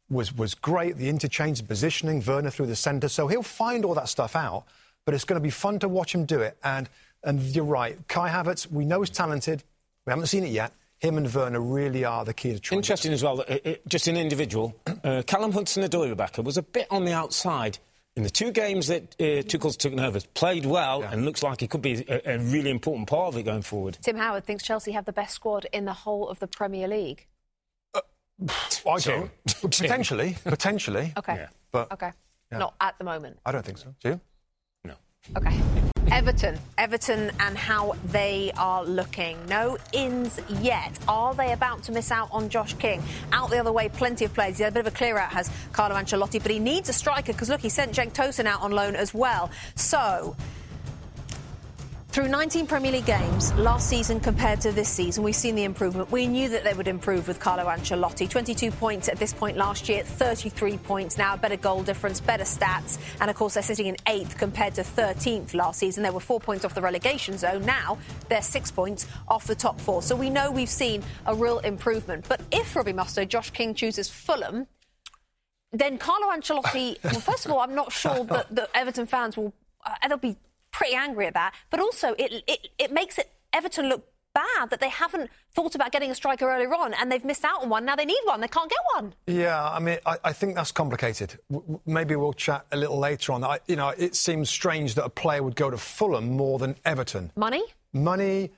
Speaker 6: was, was great, the interchange, positioning, Werner through the centre. So he'll find all that stuff out, but it's going to be fun to watch him do it. And, and you're right, Kai Havertz, we know he's talented. We haven't seen it yet him and Werner really are the key to trying.
Speaker 5: Interesting as well, it, it, just an individual. Uh, Callum Hudson-Odoi, Rebecca, was a bit on the outside. In the two games that uh, Tuchel's taken over, played well yeah. and looks like he could be a, a, really important part of it going forward.
Speaker 1: Tim Howard thinks Chelsea have the best squad in the whole of the Premier League.
Speaker 6: Uh, I don't. potentially, potentially.
Speaker 1: Okay. Yeah. But okay. Yeah. Not at the moment.
Speaker 6: I don't think so. Do you?
Speaker 1: Okay. Everton, Everton, and how they are looking. No ins yet. Are they about to miss out on Josh King? Out the other way, plenty of players. Had a bit of a clear out, has Carlo Ancelotti, but he needs a striker because look, he sent Cenk Tosun out on loan as well. So Through 19 Premier League games last season compared to this season, we've seen the improvement. We knew that they would improve with Carlo Ancelotti. 22 points at this point last year, 33 points now, better goal difference, better stats. And of course, they're sitting in eighth compared to 13th last season. They were four points off the relegation zone. Now they're six points off the top four. So we know we've seen a real improvement. But if Robbie Mustoe, Josh King chooses Fulham, then Carlo Ancelotti, well, first of all, I'm not sure that, that Everton fans will, uh, they'll be pretty angry at that. But also, it, it, it makes it Everton look bad that they haven't thought about getting a striker earlier on and they've missed out on one. Now they need one. They can't get one.
Speaker 6: Yeah, I mean, I, I think that's complicated. W- maybe we'll chat a little later on. I, you know, it seems strange that a player would go to Fulham more than Everton.
Speaker 1: Money?
Speaker 6: Money.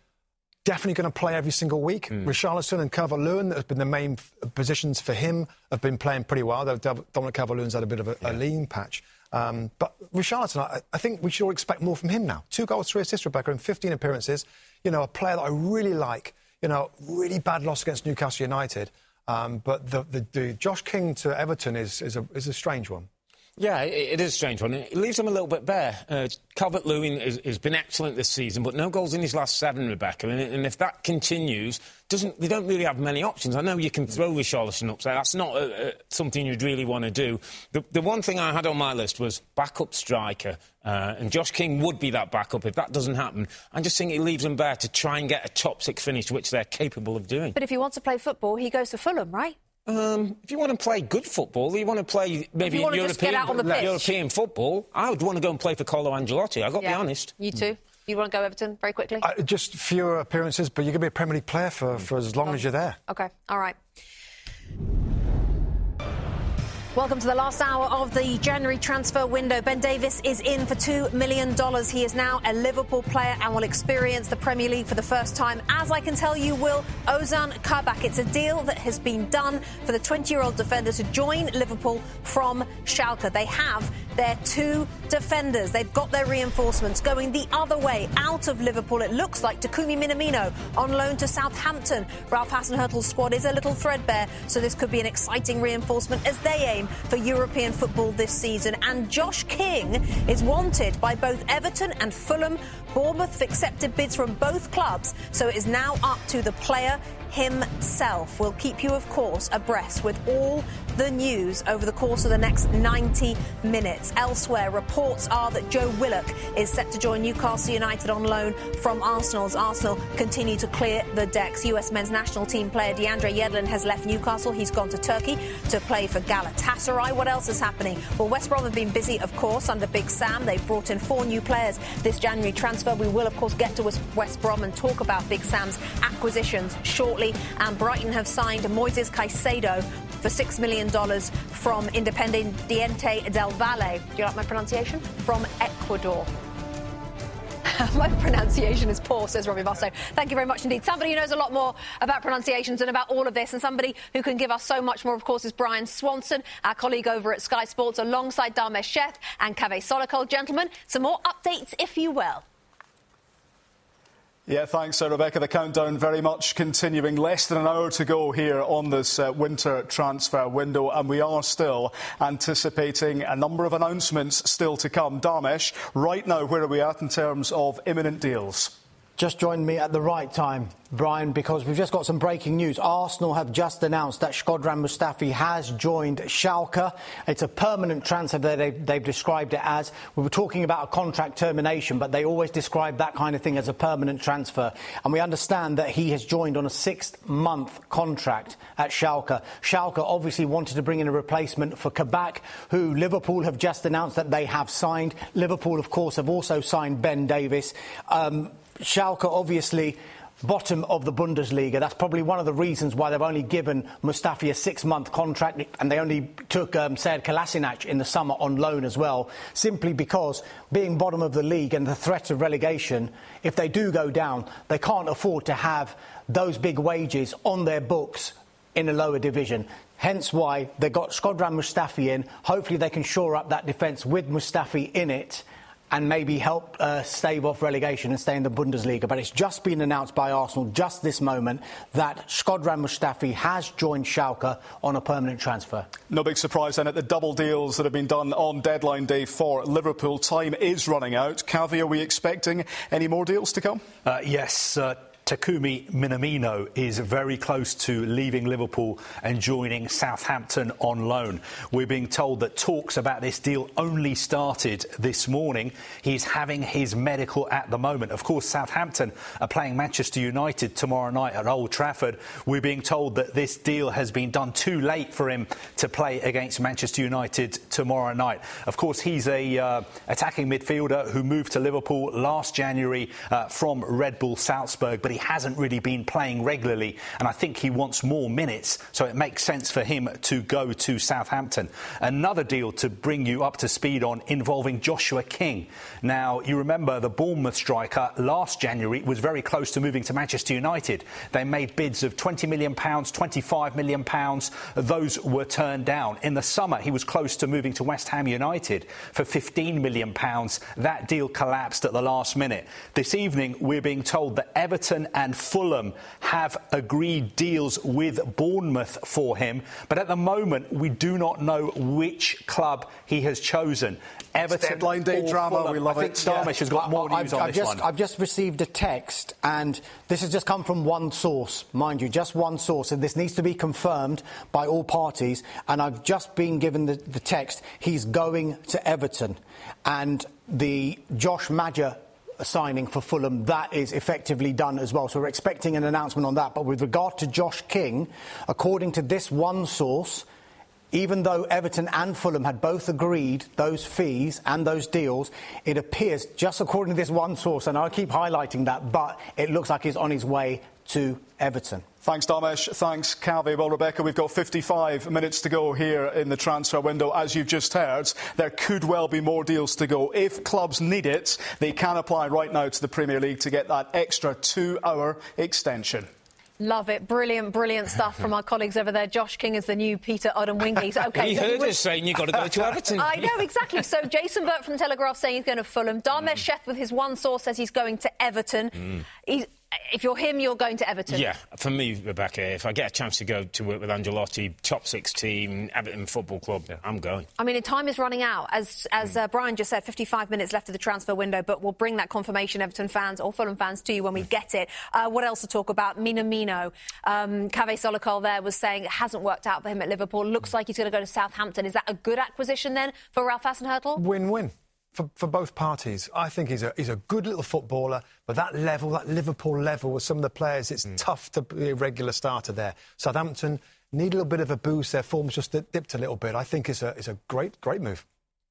Speaker 6: Definitely going to play every single week. Mm. Richarlison and Calvert-Lewin, that have been the main f- positions for him, have been playing pretty well. Though Dominic Calvert-Lewin's had a bit of a, yeah. a lean patch. Um, but Richarlison, I, I, think we should all expect more from him now. Two goals, three assists, Rebecca, in 15 appearances. You know, a player that I really like. You know, really bad loss against Newcastle United. Um, but the, the, the, Josh King to Everton is, is, a, is a strange one.
Speaker 5: Yeah, it is a strange one. It leaves them a little bit bare. Uh, Calvert Lewin has, has, been excellent this season, but no goals in his last seven, Rebecca. And, and if that continues, doesn't they don't really have many options. I know you can throw Richarlison up there. That's not uh, uh, something you'd really want to do. The, the, one thing I had on my list was backup striker. Uh, and Josh King would be that backup if that doesn't happen. I'm just think it leaves them bare to try and get a top six finish, which they're capable of doing.
Speaker 1: But if he wants to play football, he goes to Fulham, right?
Speaker 5: Um, if you want to play good football, you want to play maybe you European, European football, I would want to go and play for Carlo Ancelotti. I've got
Speaker 1: yeah.
Speaker 5: to be honest.
Speaker 1: You too? You want to go Everton very quickly? Uh,
Speaker 6: just fewer appearances, but you're going to be a Premier League player for, for as long oh. as you're there.
Speaker 1: OK, all right. Welcome to the last hour of the January transfer window. Ben Davies is in for $2 million. He is now a Liverpool player and will experience the Premier League for the first time. As I can tell you, will Ozan Kabak. It's a deal that has been done for the 20 year old defender to join Liverpool from Schalke. They have their two defenders. They've got their reinforcements going the other way out of Liverpool. It looks like Takumi Minamino on loan to Southampton. Ralph Hasenhüttl's squad is a little threadbare, so this could be an exciting reinforcement as they aim for European football this season. And Josh King is wanted by both Everton and Fulham. Bournemouth have accepted bids from both clubs, so it is now up to the player himself. We'll keep you, of course, abreast with all the news over the course of the next 90 minutes. Elsewhere, reports are that Joe Willock is set to join Newcastle United on loan from Arsenal as Arsenal continue to clear the decks. US men's national team player DeAndre Yedlin has left Newcastle. He's gone to Turkey to play for Galatasaray. What else is happening? Well, West Brom have been busy, of course, under Big Sam. They've brought in four new players this January transfer. We will, of course, get to West Brom and talk about Big Sam's acquisitions shortly. And Brighton have signed Moises Caicedo for $6 million from Independiente del Valle. Do you like my pronunciation? From Ecuador. My pronunciation is poor, says Robbie Mustoe. Thank you very much indeed. Somebody who knows a lot more about pronunciations and about all of this, and somebody who can give us so much more, of course, is Brian Swanson, our colleague over at Sky Sports, alongside Dharmesh Sheth and Kaveh Solhekol. Gentlemen, some more updates, if you will.
Speaker 2: Yeah, thanks, Rebecca. The countdown very much continuing. Less than an hour to go here on this uh, winter transfer window, and we are still anticipating a number of announcements still to come. Dharmesh, right now, where are we at in terms of imminent deals?
Speaker 4: Just joined me at the right time, Brian, because we've just got some breaking news. Arsenal have just announced that Shkodran Mustafi has joined Schalke. It's a permanent transfer that they've, described it as. We were talking about a contract termination, but they always describe that kind of thing as a permanent transfer. And we understand that he has joined on a six-month contract at Schalke. Schalke obviously wanted to bring in a replacement for Kabak, who Liverpool have just announced that they have signed. Liverpool, of course, have also signed Ben Davies. Um, Schalke obviously bottom of the Bundesliga. That's probably one of the reasons why they've only given Mustafi a six-month contract and they only took um, Sead in the summer on loan as well, simply because being bottom of the league and the threat of relegation, if they do go down, they can't afford to have those big wages on their books in a lower division. Hence why they got Shkodran Mustafi in. Hopefully they can shore up that defence with Mustafi in it and maybe help uh, stave off relegation and stay in the Bundesliga. But it's just been announced by Arsenal just this moment that Shkodran Mustafi has joined Schalke on a permanent transfer.
Speaker 2: No big surprise then at the double deals that have been done on deadline day for Liverpool. Time is running out. Kaveh, are we expecting any more deals to come?
Speaker 3: Uh, yes. Uh, Takumi Minamino is very close to leaving Liverpool and joining Southampton on loan. We're being told that talks about this deal only started this morning. He's having his medical at the moment. Of course, Southampton are playing Manchester United tomorrow night at Old Trafford. We're being told that this deal has been done too late for him to play against Manchester United tomorrow night. Of course, he's a uh, attacking midfielder who moved to Liverpool last January uh, from Red Bull Salzburg, but he hasn't really been playing regularly, and I think he wants more minutes, so it makes sense for him to go to Southampton. Another deal to bring you up to speed on involving Joshua King. Now, you remember the Bournemouth striker last January was very close to moving to Manchester United. They made bids of £20 million, £25 million. Those were turned down. In the summer, he was close to moving to West Ham United for £15 million. That deal collapsed at the last minute. This evening, we're being told that Everton and Fulham have agreed deals with Bournemouth for him. But at the moment, we do not know which club he has chosen. Everton
Speaker 2: deadline day drama.
Speaker 3: Fulham.
Speaker 2: We love
Speaker 3: I think
Speaker 2: it.
Speaker 3: Dharmesh
Speaker 2: Yeah.
Speaker 3: has got more news
Speaker 4: I've,
Speaker 3: on
Speaker 4: I've
Speaker 3: this
Speaker 4: just,
Speaker 3: one.
Speaker 4: I've just received a text, and this has just come from one source, mind you, just one source, and this needs to be confirmed by all parties. And I've just been given the, the text. He's going to Everton, and the Josh Maja signing for Fulham that is effectively done as well. So we're expecting an announcement on that. But with regard to Josh King, according to this one source. Even though Everton and Fulham had both agreed those fees and those deals, it appears, just according to this one source, and I'll keep highlighting that, but it looks like he's on his way to Everton.
Speaker 2: Thanks, Dharmesh. Thanks, Kaveh. Well, Rebecca, we've got 55 minutes to go here in the transfer window. As you've just heard, there could well be more deals to go. If clubs need it, they can apply right now to the Premier League to get that extra two hour extension.
Speaker 1: Love it. Brilliant, brilliant stuff from our colleagues over there. Josh King is the new Peter Odemwingie. So, Okay,
Speaker 5: he
Speaker 1: so
Speaker 5: heard
Speaker 1: would-
Speaker 5: us saying you've got to go to Everton.
Speaker 1: I know, exactly. So Jason Burt from Telegraph saying he's going to Fulham. Dharmesh mm. Sheth with his one source says he's going to Everton. Mm. He's, if you're him, you're going to Everton.
Speaker 5: Yeah, for me, Rebecca, if I get a chance to go to work with Ancelotti, top six team, Everton Football Club, I'm going.
Speaker 1: I mean, time is running out. As, as uh, Brian just said, 55 minutes left of the transfer window, but we'll bring that confirmation, Everton fans or Fulham fans, to you when we get it. Uh, what else to talk about? Minamino. Um, Kaveh Solhekol there was saying it hasn't worked out for him at Liverpool. Looks like he's going to go to Southampton. Is that a good acquisition then for Ralph Hasenhüttl?
Speaker 6: Win-win. For, for both parties, I think he's a he's a good little footballer, but that level, that Liverpool level, with some of the players, it's hmm. tough to be a regular starter there. Southampton need a little bit of a boost. Their form's just dipped a little bit. I think it's a it's a great great move.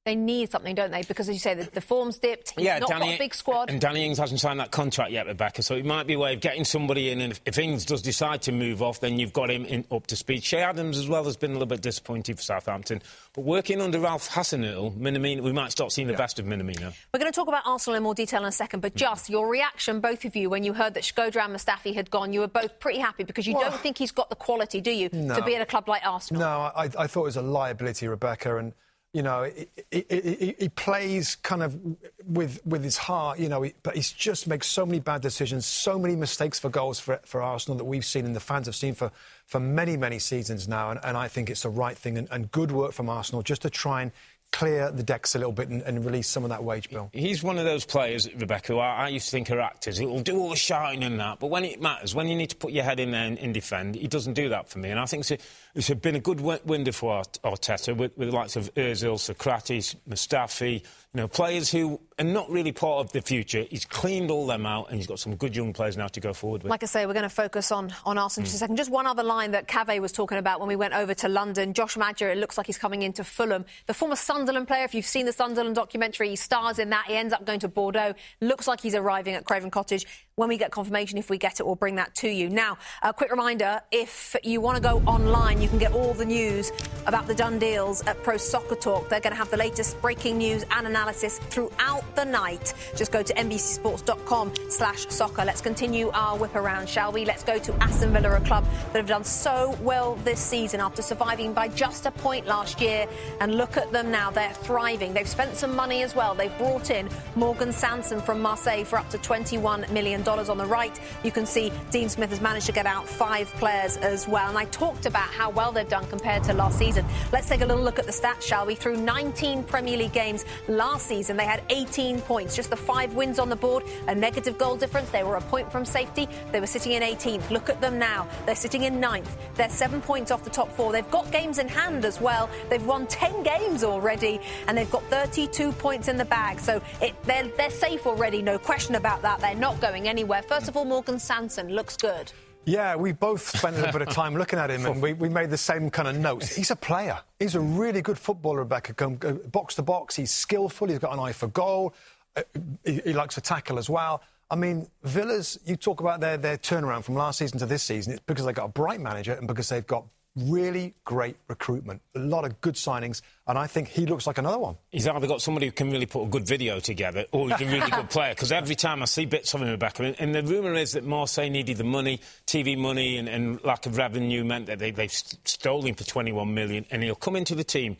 Speaker 1: They need something, don't they? Because as you say, the, the form's dipped. He's
Speaker 5: yeah,
Speaker 1: not
Speaker 5: Danny,
Speaker 1: got a big squad.
Speaker 5: And Danny Ings hasn't signed that contract yet, Rebecca, so it might be a way of getting somebody in. And if, if Ings does decide to move off, then you've got him in, up to speed. Che Adams, as well, has been a little bit disappointing for Southampton. But working under Ralph Hasenhüttl, Minamino, we might start seeing the best of Minamino.
Speaker 1: We're going to talk about Arsenal in more detail in a second, but just your reaction, both of you, when you heard that Shkodran and Mustafi had gone, you were both pretty happy because you
Speaker 6: Well-
Speaker 1: don't think he's got the quality, do you, to be at a club like Arsenal?
Speaker 6: No, I, I thought it was a liability, Rebecca, and you know he, he, he, plays kind of with with his heart, you know, but he's just makes so many bad decisions, so many mistakes for goals for, for Arsenal that we've seen and the fans have seen for, for many many seasons now, and, and I think it's the right thing and, and good work from Arsenal just to try and clear the decks a little bit and, and release some of that wage bill.
Speaker 5: He's one of those players, Rebecca, who I, I used to think are actors. He'll do all the shouting and that, but when it matters, when you need to put your head in there and, and defend, he doesn't do that for me. And I think it's, a, it's been a good wi- window for Art- Arteta with, with the likes of Ozil, Sokratis, Mustafi, you know, players who are not really part of the future. He's cleaned all them out and he's got some good young players now to go forward with.
Speaker 1: Like I say, we're going to focus on, on Arsenal in just hmm. a second. Just one other line that Kaveh was talking about when we went over to London. Josh Maja, it looks like he's coming into Fulham. The former Sunderland player, if you've seen the Sunderland documentary, he stars in that. He ends up going to Bordeaux. Looks like he's arriving at Craven Cottage. When we get confirmation, if we get it, we'll bring that to you. Now, a quick reminder if you want to go online, you can get all the news about the done deals at Pro Soccer Talk. They're going to have the latest breaking news and analysis throughout the night. Just go to NBCSports.com slash soccer. Let's continue our whip around, shall we? Let's go to Aston Villa, a club that have done so well this season after surviving by just a point last year. And look at them now. They're thriving. They've spent some money as well. They've brought in Morgan Sanson from Marseille for up to $21 million on the right. You can see Dean Smith has managed to get out five players as well. And I talked about how well they've done compared to last season. Let's take a little look at the stats, shall we? Through 19 Premier League games last season, they had 18 points, just the five wins on the board, a negative goal difference. They were a point from safety. They were sitting in 18th. Look at them now. They're sitting in ninth. They're seven points off the top four. They've got games in hand as well. They've won 10 games already, and they've got 32 points in the bag. So it, they're, they're safe already, no question about that. They're not going anywhere. First of all, Morgan Sanson looks good.
Speaker 6: Yeah, we both spent a little bit of time looking at him and we, we made the same kind of notes. He's a player. He's a really good footballer, Rebecca. Box to box, he's skillful, he's got an eye for goal, uh, he, he likes to tackle as well. I mean, Villa's, you talk about their, their turnaround from last season to this season. It's because they've got a bright manager and because they've got really great recruitment, a lot of good signings, and I think he looks like another one.
Speaker 5: He's either got somebody who can really put a good video together or he's a really good player, because every time I see bits of him back, and, and the rumour is that Marseille needed the money, TV money, and, and lack of revenue meant that they, they've stolen for 21 million, and he'll come into the team.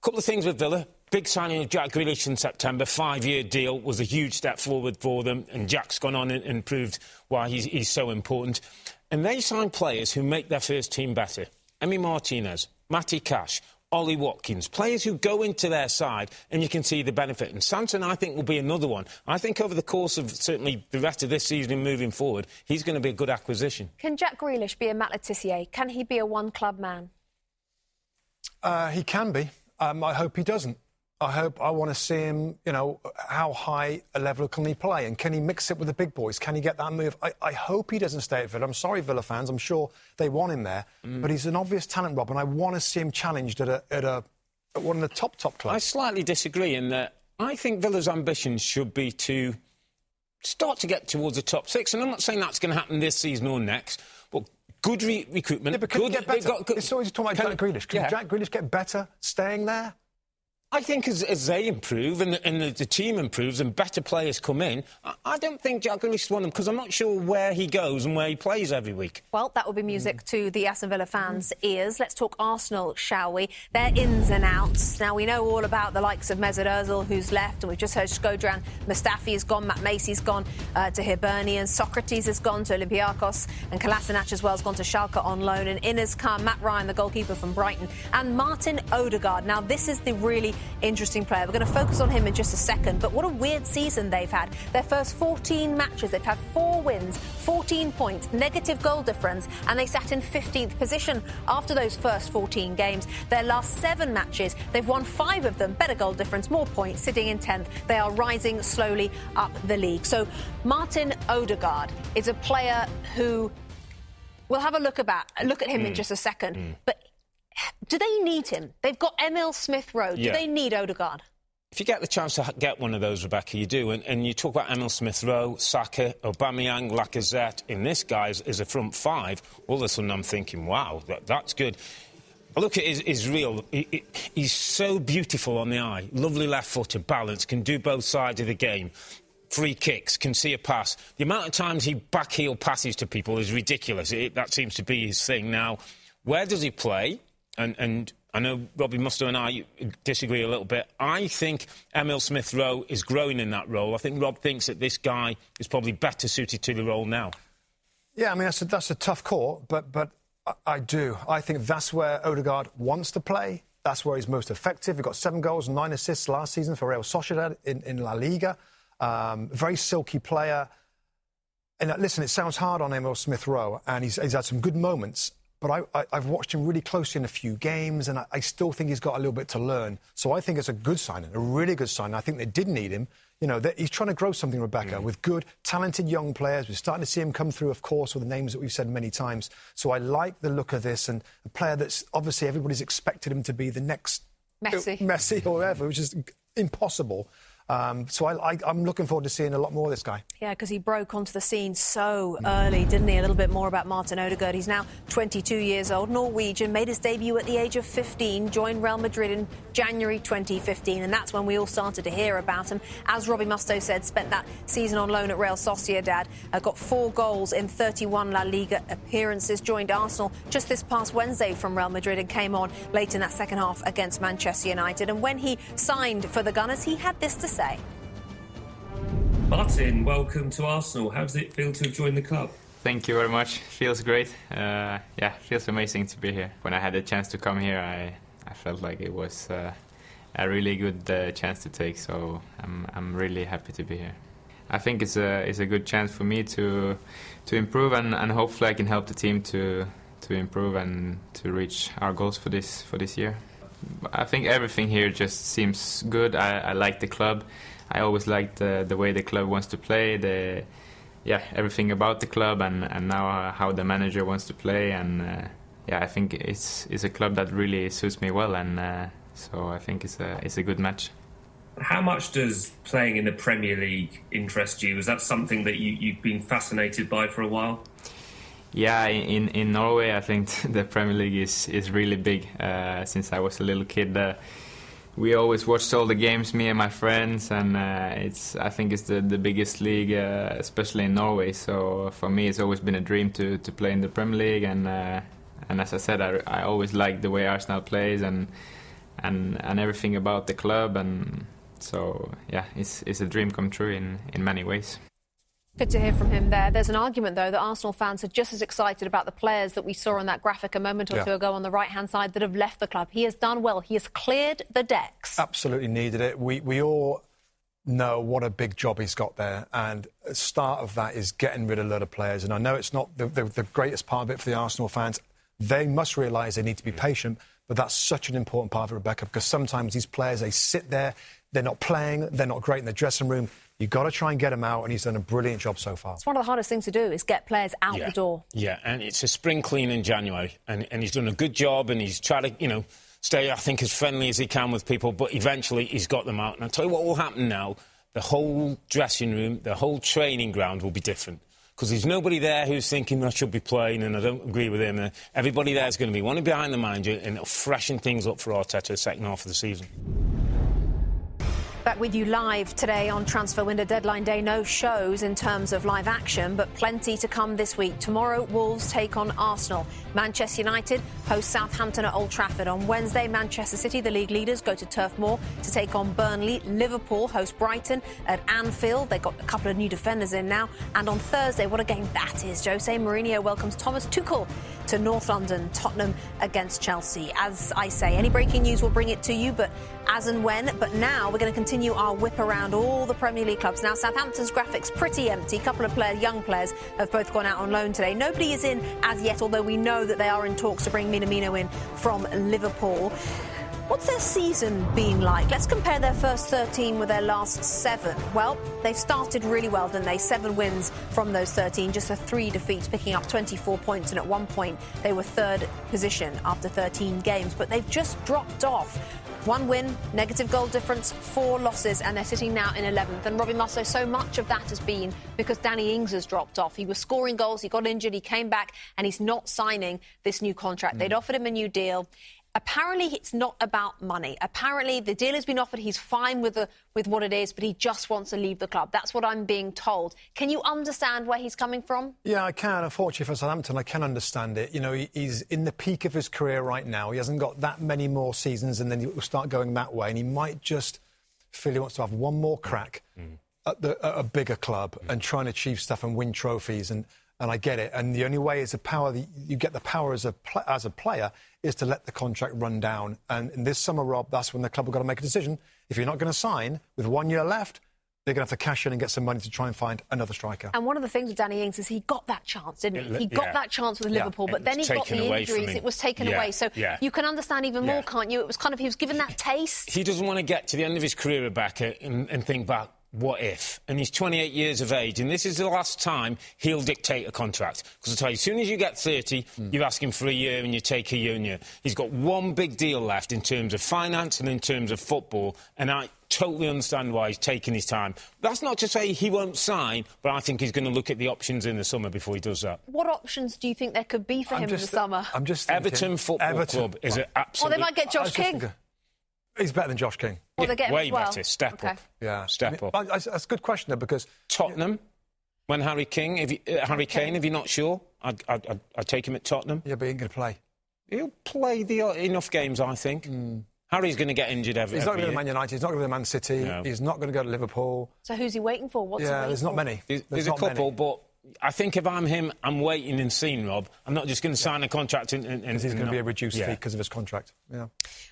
Speaker 5: A couple of things with Villa. Big signing of Jack Grealish in September, five-year deal, was a huge step forward for them, and Jack's gone on and, and proved why he's, he's so important. And they sign players who make their first team better. Emi Martinez, Matty Cash, Ollie Watkins, players who go into their side and you can see the benefit. And Sanson, I think, will be another one. I think over the course of certainly the rest of this season and moving forward, he's going to be a good acquisition.
Speaker 1: Can Jack Grealish be a Matt Le Tissier? Can he be a one club man?
Speaker 6: Uh, he can be. Um, I hope he doesn't. I hope I want to see him, you know, how high a level can he play and can he mix it with the big boys? Can he get that move? I, I hope he doesn't stay at Villa. I'm sorry, Villa fans. I'm sure they want him there. Mm. But he's an obvious talent, Rob, and I want to see him challenged at, a, at, a, at one of the top, top clubs.
Speaker 5: I slightly disagree in that I think Villa's ambitions should be to start to get towards the top six. And I'm not saying that's going to happen this season or next, but good re- recruitment.
Speaker 6: Yeah, but can
Speaker 5: good,
Speaker 6: get better?
Speaker 5: Got, good,
Speaker 6: it's always talking about Jack Grealish. Can yeah. Jack Grealish get better staying there?
Speaker 5: I think as, as they improve and, the, and the, the, team improves and better players come in, I, I don't think Jack Grealish is one of them because I'm not sure where he goes and where he plays every week.
Speaker 1: Well, that will be music mm. to the Aston Villa fans' mm. ears. Let's talk Arsenal, shall we? Their ins and outs. Now, we know all about the likes of Mesut Ozil, who's left, and we've just heard Shkodran Mustafi is gone, Matt Macey's gone uh, to Hibernian, Sokratis has gone to Olympiacos, and Kolasinac as well has gone to Schalke on loan, and in has come Mat Ryan, the goalkeeper from Brighton, and Martin Odegaard. Now, this is the really interesting player. We're going to focus on him in just a second. But what a weird season they've had. Their first 14 matches, they've had four wins, 14 points, negative goal difference, and they sat in 15th position after those first 14 games. Their last seven matches, they've won five of them, better goal difference, more points, sitting in 10th. They are rising slowly up the league. So Martin Odegaard is a player who We'll have a look about look at him mm. in just a second. Mm. But do they need him? They've got Emil Smith Rowe. Do yeah. they need Odegaard?
Speaker 5: If you get the chance to get one of those, Rebecca, you do. And, and you talk about Emil Smith Rowe, Saka, Aubameyang, Lacazette. In this guy is a front five. All of a sudden, I'm thinking, wow, that, that's good. look at his, his real. He, he, he's so beautiful on the eye. Lovely left footed, balance, can do both sides of the game. Free kicks, can see a pass. The amount of times he backheel passes to people is ridiculous. It, that seems to be his thing. Now, where does he play? And, and I know Robbie Mustoe and I disagree a little bit. I think Emil Smith Rowe is growing in that role. I think Rob thinks that this guy is probably better suited to the role now.
Speaker 6: Yeah, I mean, that's a, that's a tough call, but, but I, I do. I think that's where Odegaard wants to play. That's where he's most effective. He got seven goals and nine assists last season for Real Sociedad in, in La Liga. Um, very silky player. And uh, listen, it sounds hard on Emil Smith Rowe, and he's, he's had some good moments but I, have watched him really closely in a few games, and I, I, still think he's got a little bit to learn. So I think it's a good signing, a really good signing. I think they did need him. You know, he's trying to grow something, Rebecca, mm. with good, talented young players. We're starting to see him come through, of course, with the names that we've said many times. So I like the look of this, and a player that's obviously everybody's expected him to be the next
Speaker 1: Messi,
Speaker 6: Messi or whatever, which is impossible. Um, so I, am looking forward to seeing a lot more of this guy.
Speaker 1: Yeah, because he broke onto the scene so early, didn't he? A little bit more about Martin Odegaard. He's now 22 years old, Norwegian, made his debut at the age of 15, joined Real Madrid in January 2015, and that's when we all started to hear about him. As Robbie Mustoe said, spent that season on loan at Real Sociedad, uh, got four goals in 31 La Liga appearances, joined Arsenal just this past Wednesday from Real Madrid and came on late in that second half against Manchester United. And when he signed for the Gunners, he had this to say.
Speaker 8: Martin, welcome to Arsenal. How does it feel to have joined the club?
Speaker 9: Thank you very much. Feels great. Uh, yeah, feels amazing to be here. When I had the chance to come here, I, I felt like it was uh, a really good uh, chance to take. So I'm, I'm really happy to be here. I think it's a it's a good chance for me to to improve and, and hopefully I can help the team to to improve and to reach our goals for this for this year. I think everything here just seems good. I, I like the club. I always liked the, the way the club wants to play, the yeah everything about the club, and, and now how the manager wants to play, and uh, yeah, I think it's it's a club that really suits me well, and uh, so I think it's a it's a good match.
Speaker 8: How much does playing in the Premier League interest you? Is that something that you, you've been fascinated by for a while?
Speaker 9: Yeah, in in Norway, I think the Premier League is is really big. Uh, since I was a little kid, uh, we always watched all the games, me and my friends, and uh, it's I think it's the the biggest league, uh, especially in Norway. So for me, it's always been a dream to to play in the Premier League, and uh, and as I said, I, I always like the way Arsenal plays and and and everything about the club and so yeah, it's it's a dream come true in in many ways.
Speaker 1: Good to hear from him there. There's an argument, though, that Arsenal fans are just as excited about the players that we saw on that graphic a moment or yeah. two ago on the right hand side that have left the club. He has done well. He has cleared the decks.
Speaker 6: Absolutely needed it. We, we all know what a big job he's got there. And the start of that is getting rid of a lot of players. And I know it's not the, the, the greatest part of it for the Arsenal fans. They must realise they need to be patient. But that's such an important part of it, Rebecca, because sometimes these players, they sit there, they're not playing, they're not great in the dressing room. You've got to try and get him out, and he's done a brilliant job so far.
Speaker 1: It's one of the hardest things to do is get players out
Speaker 5: yeah.
Speaker 1: the door.
Speaker 5: Yeah, and it's a spring clean in January, and, and he's done a good job, and he's tried to, you know, stay, I think, as friendly as he can with people, but eventually he's got them out. And I'll tell you what will happen now the whole dressing room, the whole training ground will be different. Because there's nobody there who's thinking I should be playing and I don't agree with him. Everybody there is going to be one behind the manager and it'll freshen things up for Arteta the second half of the season.
Speaker 1: Back with you live today on Transfer Window Deadline Day. No shows in terms of live action, but plenty to come this week. Tomorrow, Wolves take on Arsenal. Manchester United host Southampton at Old Trafford. On Wednesday, Manchester City, the league leaders, go to Turf Moor to take on Burnley. Liverpool host Brighton at Anfield. They've got a couple of new defenders in now. And on Thursday, what a game that is. Jose Mourinho welcomes Thomas Tuchel to North London. Tottenham against Chelsea. As I say, any breaking news will bring it to you, but as and when. But now we're going to continue our whip around all the Premier League clubs. Now, Southampton's graphics pretty empty. A couple of players, young players, have both gone out on loan today. Nobody is in as yet, although we know that they are in talks to bring Minamino in from Liverpool. What's their season been like? Let's compare their first 13 with their last seven. Well, they've started really well, didn't they? Seven wins from those 13, just a three defeats, picking up 24 points. And at one point, they were third position after 13 games. But they've just dropped off one win, negative goal difference, four losses, and they're sitting now in 11th. And Robbie Mustoe, so much of that has been because Danny Ings has dropped off. He was scoring goals, he got injured, he came back, and he's not signing this new contract. Mm. They'd offered him a new deal. Apparently, it's not about money. Apparently, the deal has been offered. He's fine with the, with what it is, but he just wants to leave the club. That's what I'm being told. Can you understand where he's coming from?
Speaker 6: Yeah, I can. Unfortunately for Southampton, I can understand it. You know, he's in the peak of his career right now. He hasn't got that many more seasons, and then he will start going that way, and he might just feel he wants to have one more crack mm. at, the, at, a bigger club mm. and try and achieve stuff and win trophies and and I get it. And the only way is a power that you get the power as a pl- as a player is to let the contract run down. And in this summer, Rob, that's when the club have got to make a decision. If you're not going to sign with one year left, they're going to have to cash in and get some money to try and find another striker.
Speaker 1: And one of the things with Danny Ings is he got that chance, didn't he? It, he got yeah. that chance with Liverpool, yeah. but then he got the injuries. It was taken yeah. away. So you can understand even more, can't you? It was kind of he was given that taste.
Speaker 5: He doesn't want to get to the end of his career, Rebecca, uh, and, and think back what if? And he's 28 years of age, and this is the last time he'll dictate a contract. Because I tell you, as soon as you get 30, mm. you ask him for a year and you take a year. He's got one big deal left in terms of finance and in terms of football, and I, totally understand why he's taking his time. That's not to say he won't sign, but I think he's going to look at the options in the summer before he does that.
Speaker 1: What options do you think there could be for
Speaker 6: I'm
Speaker 1: him
Speaker 6: just,
Speaker 1: in the summer?
Speaker 6: I'm just thinking,
Speaker 5: Everton Football
Speaker 6: Everton.
Speaker 5: Club is an
Speaker 1: Well,
Speaker 5: absolute.
Speaker 1: they might get Josh King.
Speaker 6: thinking- He's better than Josh King.
Speaker 1: Or they get him
Speaker 5: way
Speaker 1: as well.
Speaker 5: better. Step
Speaker 1: Okay.
Speaker 5: up.
Speaker 6: Yeah,
Speaker 5: Step up.
Speaker 6: I, I, that's a good question though because
Speaker 5: Tottenham. When Harry King, if you, uh, Harry Kane, if you're not sure, I'd, I'd, I'd, I'd take him at Tottenham.
Speaker 6: yeah, but he ain't going to play.
Speaker 5: He'll play the uh, enough games, I think. Harry's going to get injured every,
Speaker 6: He's not going to go to
Speaker 5: year.
Speaker 6: Man United. He's not going to go to Man City.
Speaker 5: No.
Speaker 6: He's not going to go to Liverpool.
Speaker 1: So who's he waiting for? What's he
Speaker 6: yeah,
Speaker 1: waiting
Speaker 6: there's not many.
Speaker 5: There's, there's a
Speaker 6: not
Speaker 5: couple,
Speaker 6: many.
Speaker 5: but I think if I'm him, I'm waiting and seeing Rob. I'm not just going to sign a contract and. and, and
Speaker 6: Because he's going to be a reduced
Speaker 5: yeah.
Speaker 6: fee because of his contract. Yeah.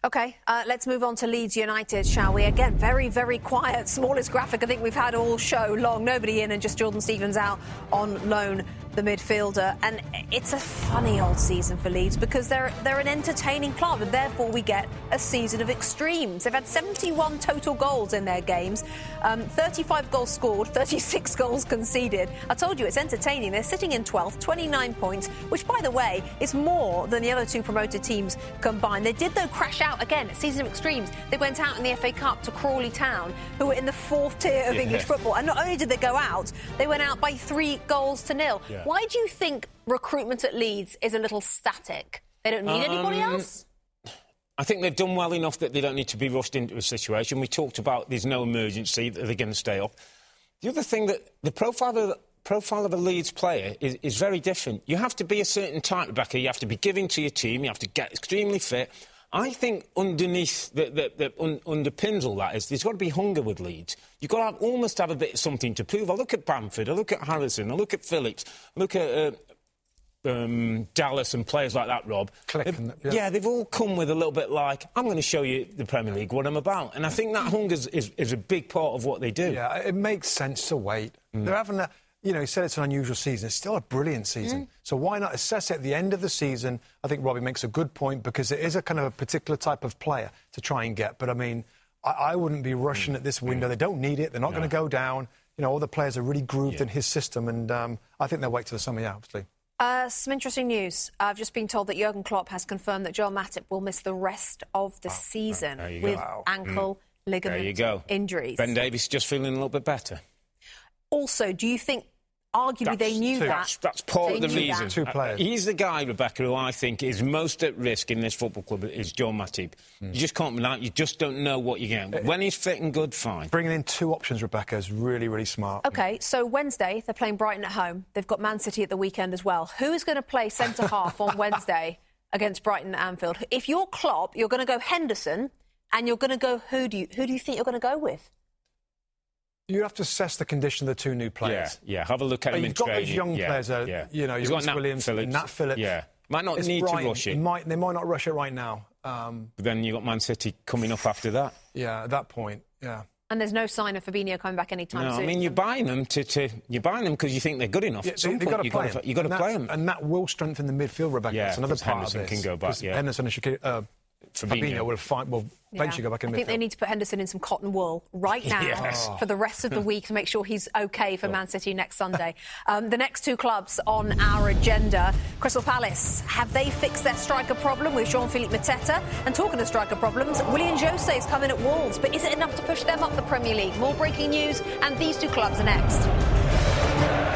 Speaker 1: Okay, uh, let's move on to Leeds United, shall we? Again, very, very quiet. Smallest graphic I think we've had all show long. Nobody in and just Jordan Stevens out on loan, the midfielder. And it's a funny old season for Leeds because they're they're an entertaining club and therefore we get a season of extremes. They've had 71 total goals in their games, um, 35 goals scored, 36 goals conceded. I told you it's entertaining. They're sitting in 12th, 29 points, which, by the way, is more than the other two promoted teams combined. They did, though, crash out again at Season of Extremes. They went out in the FA Cup to Crawley Town, who were in the fourth tier of
Speaker 5: Yeah.
Speaker 1: English football. And not only did they go out, they went out by three goals to nil.
Speaker 5: Yeah.
Speaker 1: Why do you think recruitment at Leeds is a little static? They don't need anybody
Speaker 5: Um,
Speaker 1: else?
Speaker 5: I think they've done well enough that they don't need to be rushed into a situation. We talked about there's no emergency, that they're going to stay up. The other thing that the profile of, profile of a Leeds player is, is very different. You have to be a certain type, Rebecca. You have to be giving to your team. You have to get extremely fit. I think underneath, that that that un, underpins all that is there's got to be hunger with Leeds. You've got to have, almost have a bit of something to prove. I look at Bamford, I look at Harrison, I look at Phillips, I look at uh, um, Dallas and players like that, Rob. They've- yeah.
Speaker 6: yeah.
Speaker 5: they've all come with a little bit like, I'm going to show you the Premier League, what I'm about. And I think that hunger is, is, is a big part of what they do.
Speaker 6: Yeah, it makes sense to wait.
Speaker 5: Mm.
Speaker 6: They're having a, you know, he said it's an unusual season. It's still a brilliant season. So why not assess it at the end of the season? I think Robbie makes a good point because it is a kind of a particular type of player to try and get. But I mean, I, I wouldn't be rushing
Speaker 5: Mm.
Speaker 6: at this window. They don't need it. They're not going to go down. You know, all the players are really grooved in his system, and um, I think they'll wait till the summer. Yeah, obviously.
Speaker 1: Uh, some interesting news. I've just been told that Jurgen Klopp has confirmed that Joel Matip will miss the rest of the season
Speaker 5: there go.
Speaker 1: with
Speaker 5: Wow.
Speaker 1: ankle ligament
Speaker 5: There you go.
Speaker 1: injuries.
Speaker 5: Ben Davies just feeling a little bit better.
Speaker 1: Also, do you think, arguably, they knew that?
Speaker 5: That's, that's part
Speaker 1: They
Speaker 5: of the reason.
Speaker 1: that.
Speaker 6: Two players.
Speaker 5: Uh, he's the guy, Rebecca, who I think is most at risk in this football club is Joel Matip.
Speaker 6: Hmm.
Speaker 5: You just can't rely. You just don't know what you're getting. When he's fit and good, fine.
Speaker 6: Bringing in two options, Rebecca, is really, really smart.
Speaker 1: Okay, so Wednesday they're playing Brighton at home. They've got Man City at the weekend as well. Who is going to play centre half on Wednesday against Brighton at Anfield? If you're Klopp, you're going to go Henderson, and you're going to go who do you who do you think you're going to go with?
Speaker 6: You have to assess the condition of the two new players.
Speaker 5: yeah. Have a look at
Speaker 6: But
Speaker 5: him
Speaker 6: you've got
Speaker 5: training.
Speaker 6: those young
Speaker 5: yeah,
Speaker 6: players, uh,
Speaker 5: yeah.
Speaker 6: you know, you've
Speaker 5: got
Speaker 6: got
Speaker 5: Nat
Speaker 6: Williams,
Speaker 5: Phillips.
Speaker 6: Nat Phillips.
Speaker 5: Yeah, might not
Speaker 6: It's
Speaker 5: need
Speaker 6: Brighton.
Speaker 5: to rush it.
Speaker 6: Might, they might not rush it right now. Um,
Speaker 5: But then you've got Man City coming up after that.
Speaker 6: yeah, at that point, yeah.
Speaker 1: And there's no sign of Fabinho coming back anytime
Speaker 5: No,
Speaker 1: soon.
Speaker 5: I mean you're buying them to, to you're buying them because you think they're good enough.
Speaker 6: Yeah,
Speaker 5: At some
Speaker 6: they,
Speaker 5: point, you've got to you got to play them.
Speaker 6: and that will strengthen the midfield, Rebecca.
Speaker 5: Yeah,
Speaker 6: That's another
Speaker 5: 'cause
Speaker 6: part
Speaker 5: Henderson
Speaker 6: of this.
Speaker 5: can go back,
Speaker 6: 'Cause
Speaker 5: yeah.
Speaker 6: Henderson and Shaqiri, uh,
Speaker 5: Fabinho.
Speaker 6: Fabinho will fight. Will eventually
Speaker 1: Yeah.
Speaker 6: go back in
Speaker 1: I
Speaker 6: midfield.
Speaker 1: think they need to put Henderson in some cotton wool right now
Speaker 5: Yes.
Speaker 1: for the rest of the week to make sure he's okay for Man City next Sunday. Um, the next two clubs on our agenda Crystal Palace. Have they fixed their striker problem with Jean Philippe Mateta? And talking of striker problems, Willian José is coming at Wolves, but is it enough to push them up the Premier League? More breaking news, and these two clubs are next.